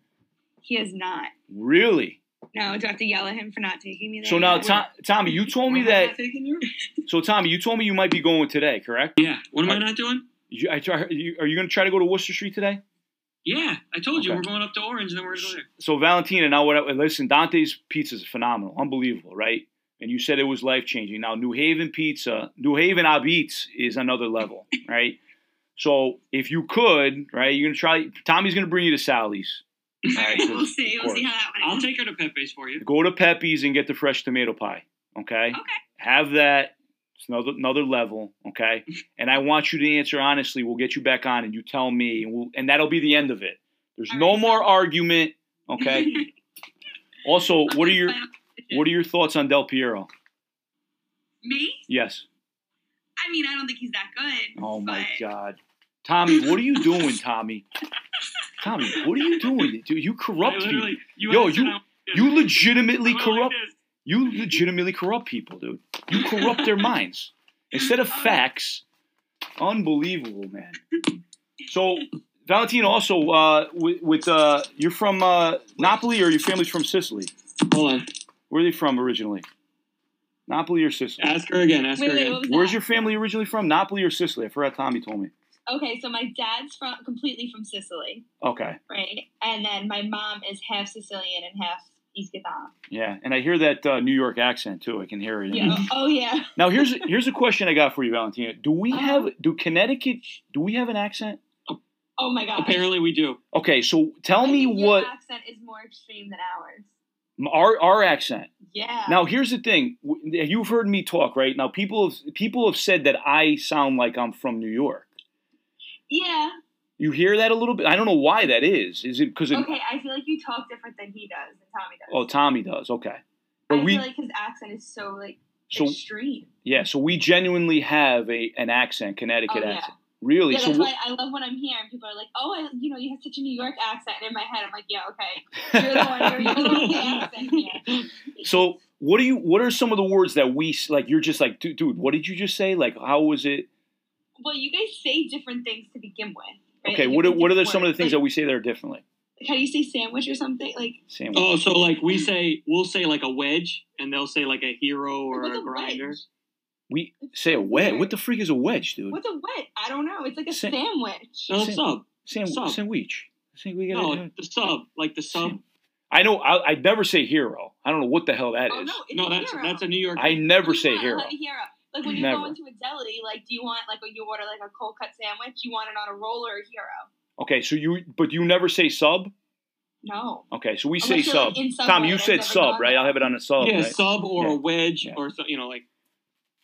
He has not. Really? No, do I have to yell at him for not taking me there? So now, yet? Tom, Tommy, you told me that. not taking you? So Tommy, you told me you might be going today, correct? Yeah. What am I not doing? You, I try, you, are you going to try to go to Worcester Street today? Yeah, I told you Okay. we're going up to Orange and then we're going to go there. So Valentina, now what? I, listen, Dante's Pizza is phenomenal, unbelievable, right? And you said it was life changing. Now New Haven Pizza, New Haven apizza is another level, right? So if you could, right, you're gonna try. Tommy's gonna bring you to Sally's. Alright, right, we'll see. We'll see how that one I'll take her to Pepe's for you. Go to Pepe's and get the fresh tomato pie. Okay. Okay. Have that. It's another another level. Okay. and I want you to answer honestly. We'll get you back on, and you tell me, and we'll, and that'll be the end of it. There's All no right, more so- argument. Okay. also, what are your what are your thoughts on Del Piero? Me? Yes. I mean, I don't think he's that good. Oh my God, Tommy, what are you doing, Tommy? Tommy, what are you doing? Dude, you corrupt people. literally, you Yo, you- You legitimately I went like corrupt. this. You legitimately corrupt people, dude. You corrupt their minds instead of facts. Unbelievable, man. So, Valentino, also uh, with, with uh, you're from uh, Napoli or your family's from Sicily? Hold on. Where are they from originally? Napoli or Sicily? Ask her again. Ask Wait, her wait, again. Where's your family originally from? Napoli or Sicily? I forgot. Tommy told me. Okay, so my dad's from completely from Sicily, Okay, right? And then my mom is half Sicilian and half East Gaetano. yeah, and I hear that uh, New York accent too. I can hear it. Yeah. oh yeah. Now here's here's a question I got for you, Valentina. Do we Uh-huh. have do Connecticut? Do we have an accent? Oh my god. Apparently we do. Okay, so tell I me think your what accent is more extreme than ours. our our accent. Yeah. Now here's the thing. You've heard me talk, right? Now people have people have said that I sound like I'm from New York. Yeah. You hear that a little bit? I don't know why that is. Is it because Okay, I feel like you talk different than he does, than Tommy does. oh Tommy does? Okay, but I we feel like his accent is so like so extreme. yeah, so we genuinely have a an accent, Connecticut Oh, yeah. accent. Really? Yeah, so that's wh- why I love when I'm here and people are like, "Oh, I, you know, you have such a New York accent." And in my head, I'm like, "Yeah, okay, you're the one, you're, you're the one accent here." So what do you? What are some of the words that we like? You're just like, dude, dude what did you just say? Like, how was it? Well, you guys say different things to begin with. Right? Okay, what are, what are the, some of the words. things that we say that are differently? Like, how do you say sandwich or something? Like, Sandwich. Oh, so like we say, we'll say like a wedge, and they'll say like a hero or what's a a grinder. wedge? we say a wedge. What the freak is a wedge, dude? What's a wedge? I don't know. It's like a Sa- sandwich. No, sub. Sand- Sub. Sandwich. Sand- we No, gotta- the sub, like the sub. I know. I, I never say hero. I don't know what the hell that oh, is. oh no, it's No, a that's hero. that's a New York. I never say hero. Hero. Like when you Never. go into a deli, like do you want like when you order like a cold cut sandwich, you want it on a roll or a hero? Okay, so you but you never say sub. No. Okay, so we Unless say sub. like, Tom, you said sub, right? I'll have it on a sub. yeah, right? sub or Yeah. a wedge Yeah. or so, you know like.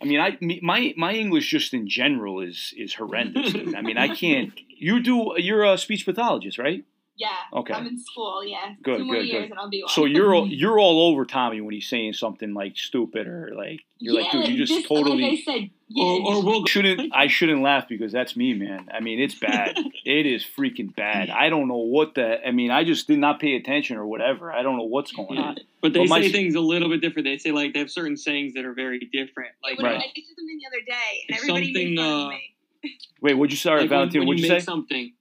I mean, I my my English just in general is is horrendous. I mean, I can't. You do. You're a speech pathologist, right? Yeah. Okay. I'm in school, yeah. Good, Two more good, years good. and I'll be one. So you're all, you're all over Tommy when he's saying something like stupid or like you're like, dude, you just this- totally. like I said, yeah, Or, or we'll shouldn't I shouldn't laugh because that's me, man. I mean, it's bad. it is freaking bad. I don't know what the. I mean, I just did not pay attention or whatever. I don't know what's going on. But they But my- say things a little bit different. They say like they have certain sayings that are very different. Like, When Right. I did something the other day, and It's everybody made something, fun uh, of me. Wait, what'd you say, like when, Valentina? What'd you you make say? something.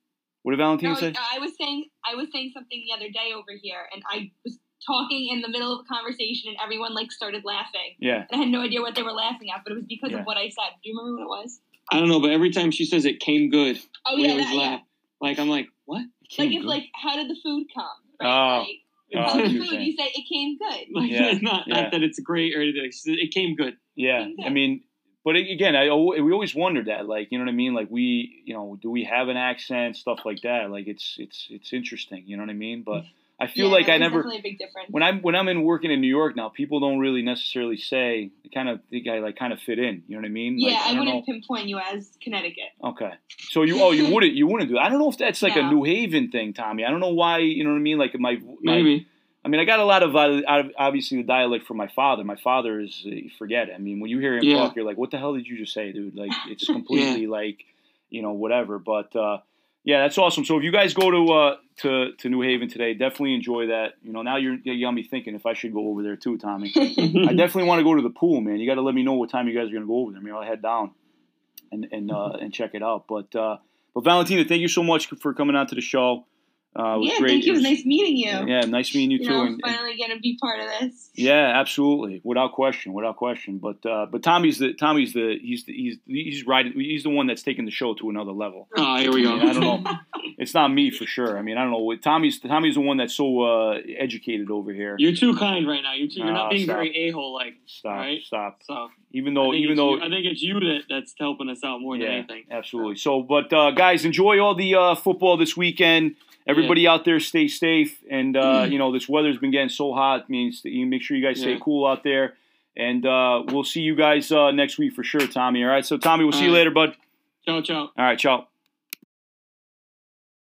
What did Valentina No, say? I was saying I was saying something the other day over here, and I was talking in the middle of a conversation, and everyone like started laughing, Yeah. and I had no idea what they were laughing at, but it was because Yeah. of what I said. Do you remember what it was? I don't know, but every time she says it came good, Oh we yeah, always that, yeah. laugh. Like I'm like, what? Like if like how did the food come? Oh. Right? Like, Oh, how I see did what the food? You say it came good. Like Yeah, not, yeah. not that it's great or anything. It came good. Yeah. Yeah. I mean, but again, I we always wondered that, like, you know what I mean? Like, we, you know, do we have an accent, stuff like that? Like, it's it's it's interesting. You know what I mean? But I feel yeah, like I never. definitely a big difference. when I'm when I'm in working in New York now, people don't really necessarily say. They kind of think I like kind of fit in. You know what I mean? Like, yeah, I, don't wouldn't know. pinpoint you as Connecticut. Okay, so you oh you wouldn't you wouldn't do. I don't know if that's like a New Haven thing, Tommy. I don't know why. You know what I mean? Like my, my Maybe. I mean, I got a lot of, uh, out of obviously the dialect from my father. My father is uh, forget it. I mean, when you hear him Yeah. talk, you're like, "What the hell did you just say, dude?" Like, it's completely like, you know, whatever. But uh, yeah, that's awesome. So if you guys go to uh, to to New Haven today, definitely enjoy that. You know, now you're you got me thinking if I should go over there too, Tommy. I definitely want to go to the pool, man. You got to let me know what time you guys are gonna go over there. Maybe I'll head down and and uh, and check it out. But uh, but Valentina, thank you so much for coming out to the show. Uh, it was yeah, great. thank you. It was was- nice meeting you. Yeah, nice meeting you, You too. know, and- and- finally get to be part of this. yeah, absolutely, without question, without question. But uh, but Tommy's the Tommy's the he's the, he's he's right. He's the one that's taking the show to another level. Oh, here we go. I don't know. It's not me for sure. I mean, I don't know. Tommy's Tommy's the one that's so uh, educated over here. You're too kind right now. You're too, you're Nah, not being stop. very a hole like. Stop, Right. stop. So Even though even though you, I think it's you that that's helping us out more than anything. absolutely. So, but uh, guys, enjoy all the uh, football this weekend. Everybody out there, stay safe. And uh, you know, this weather's been getting so hot. Means that you make sure you guys stay Yeah. cool out there. And uh, we'll see you guys uh, next week for sure, Tommy. All right. So, Tommy, we'll see you later, bud. Ciao, ciao. All right, ciao.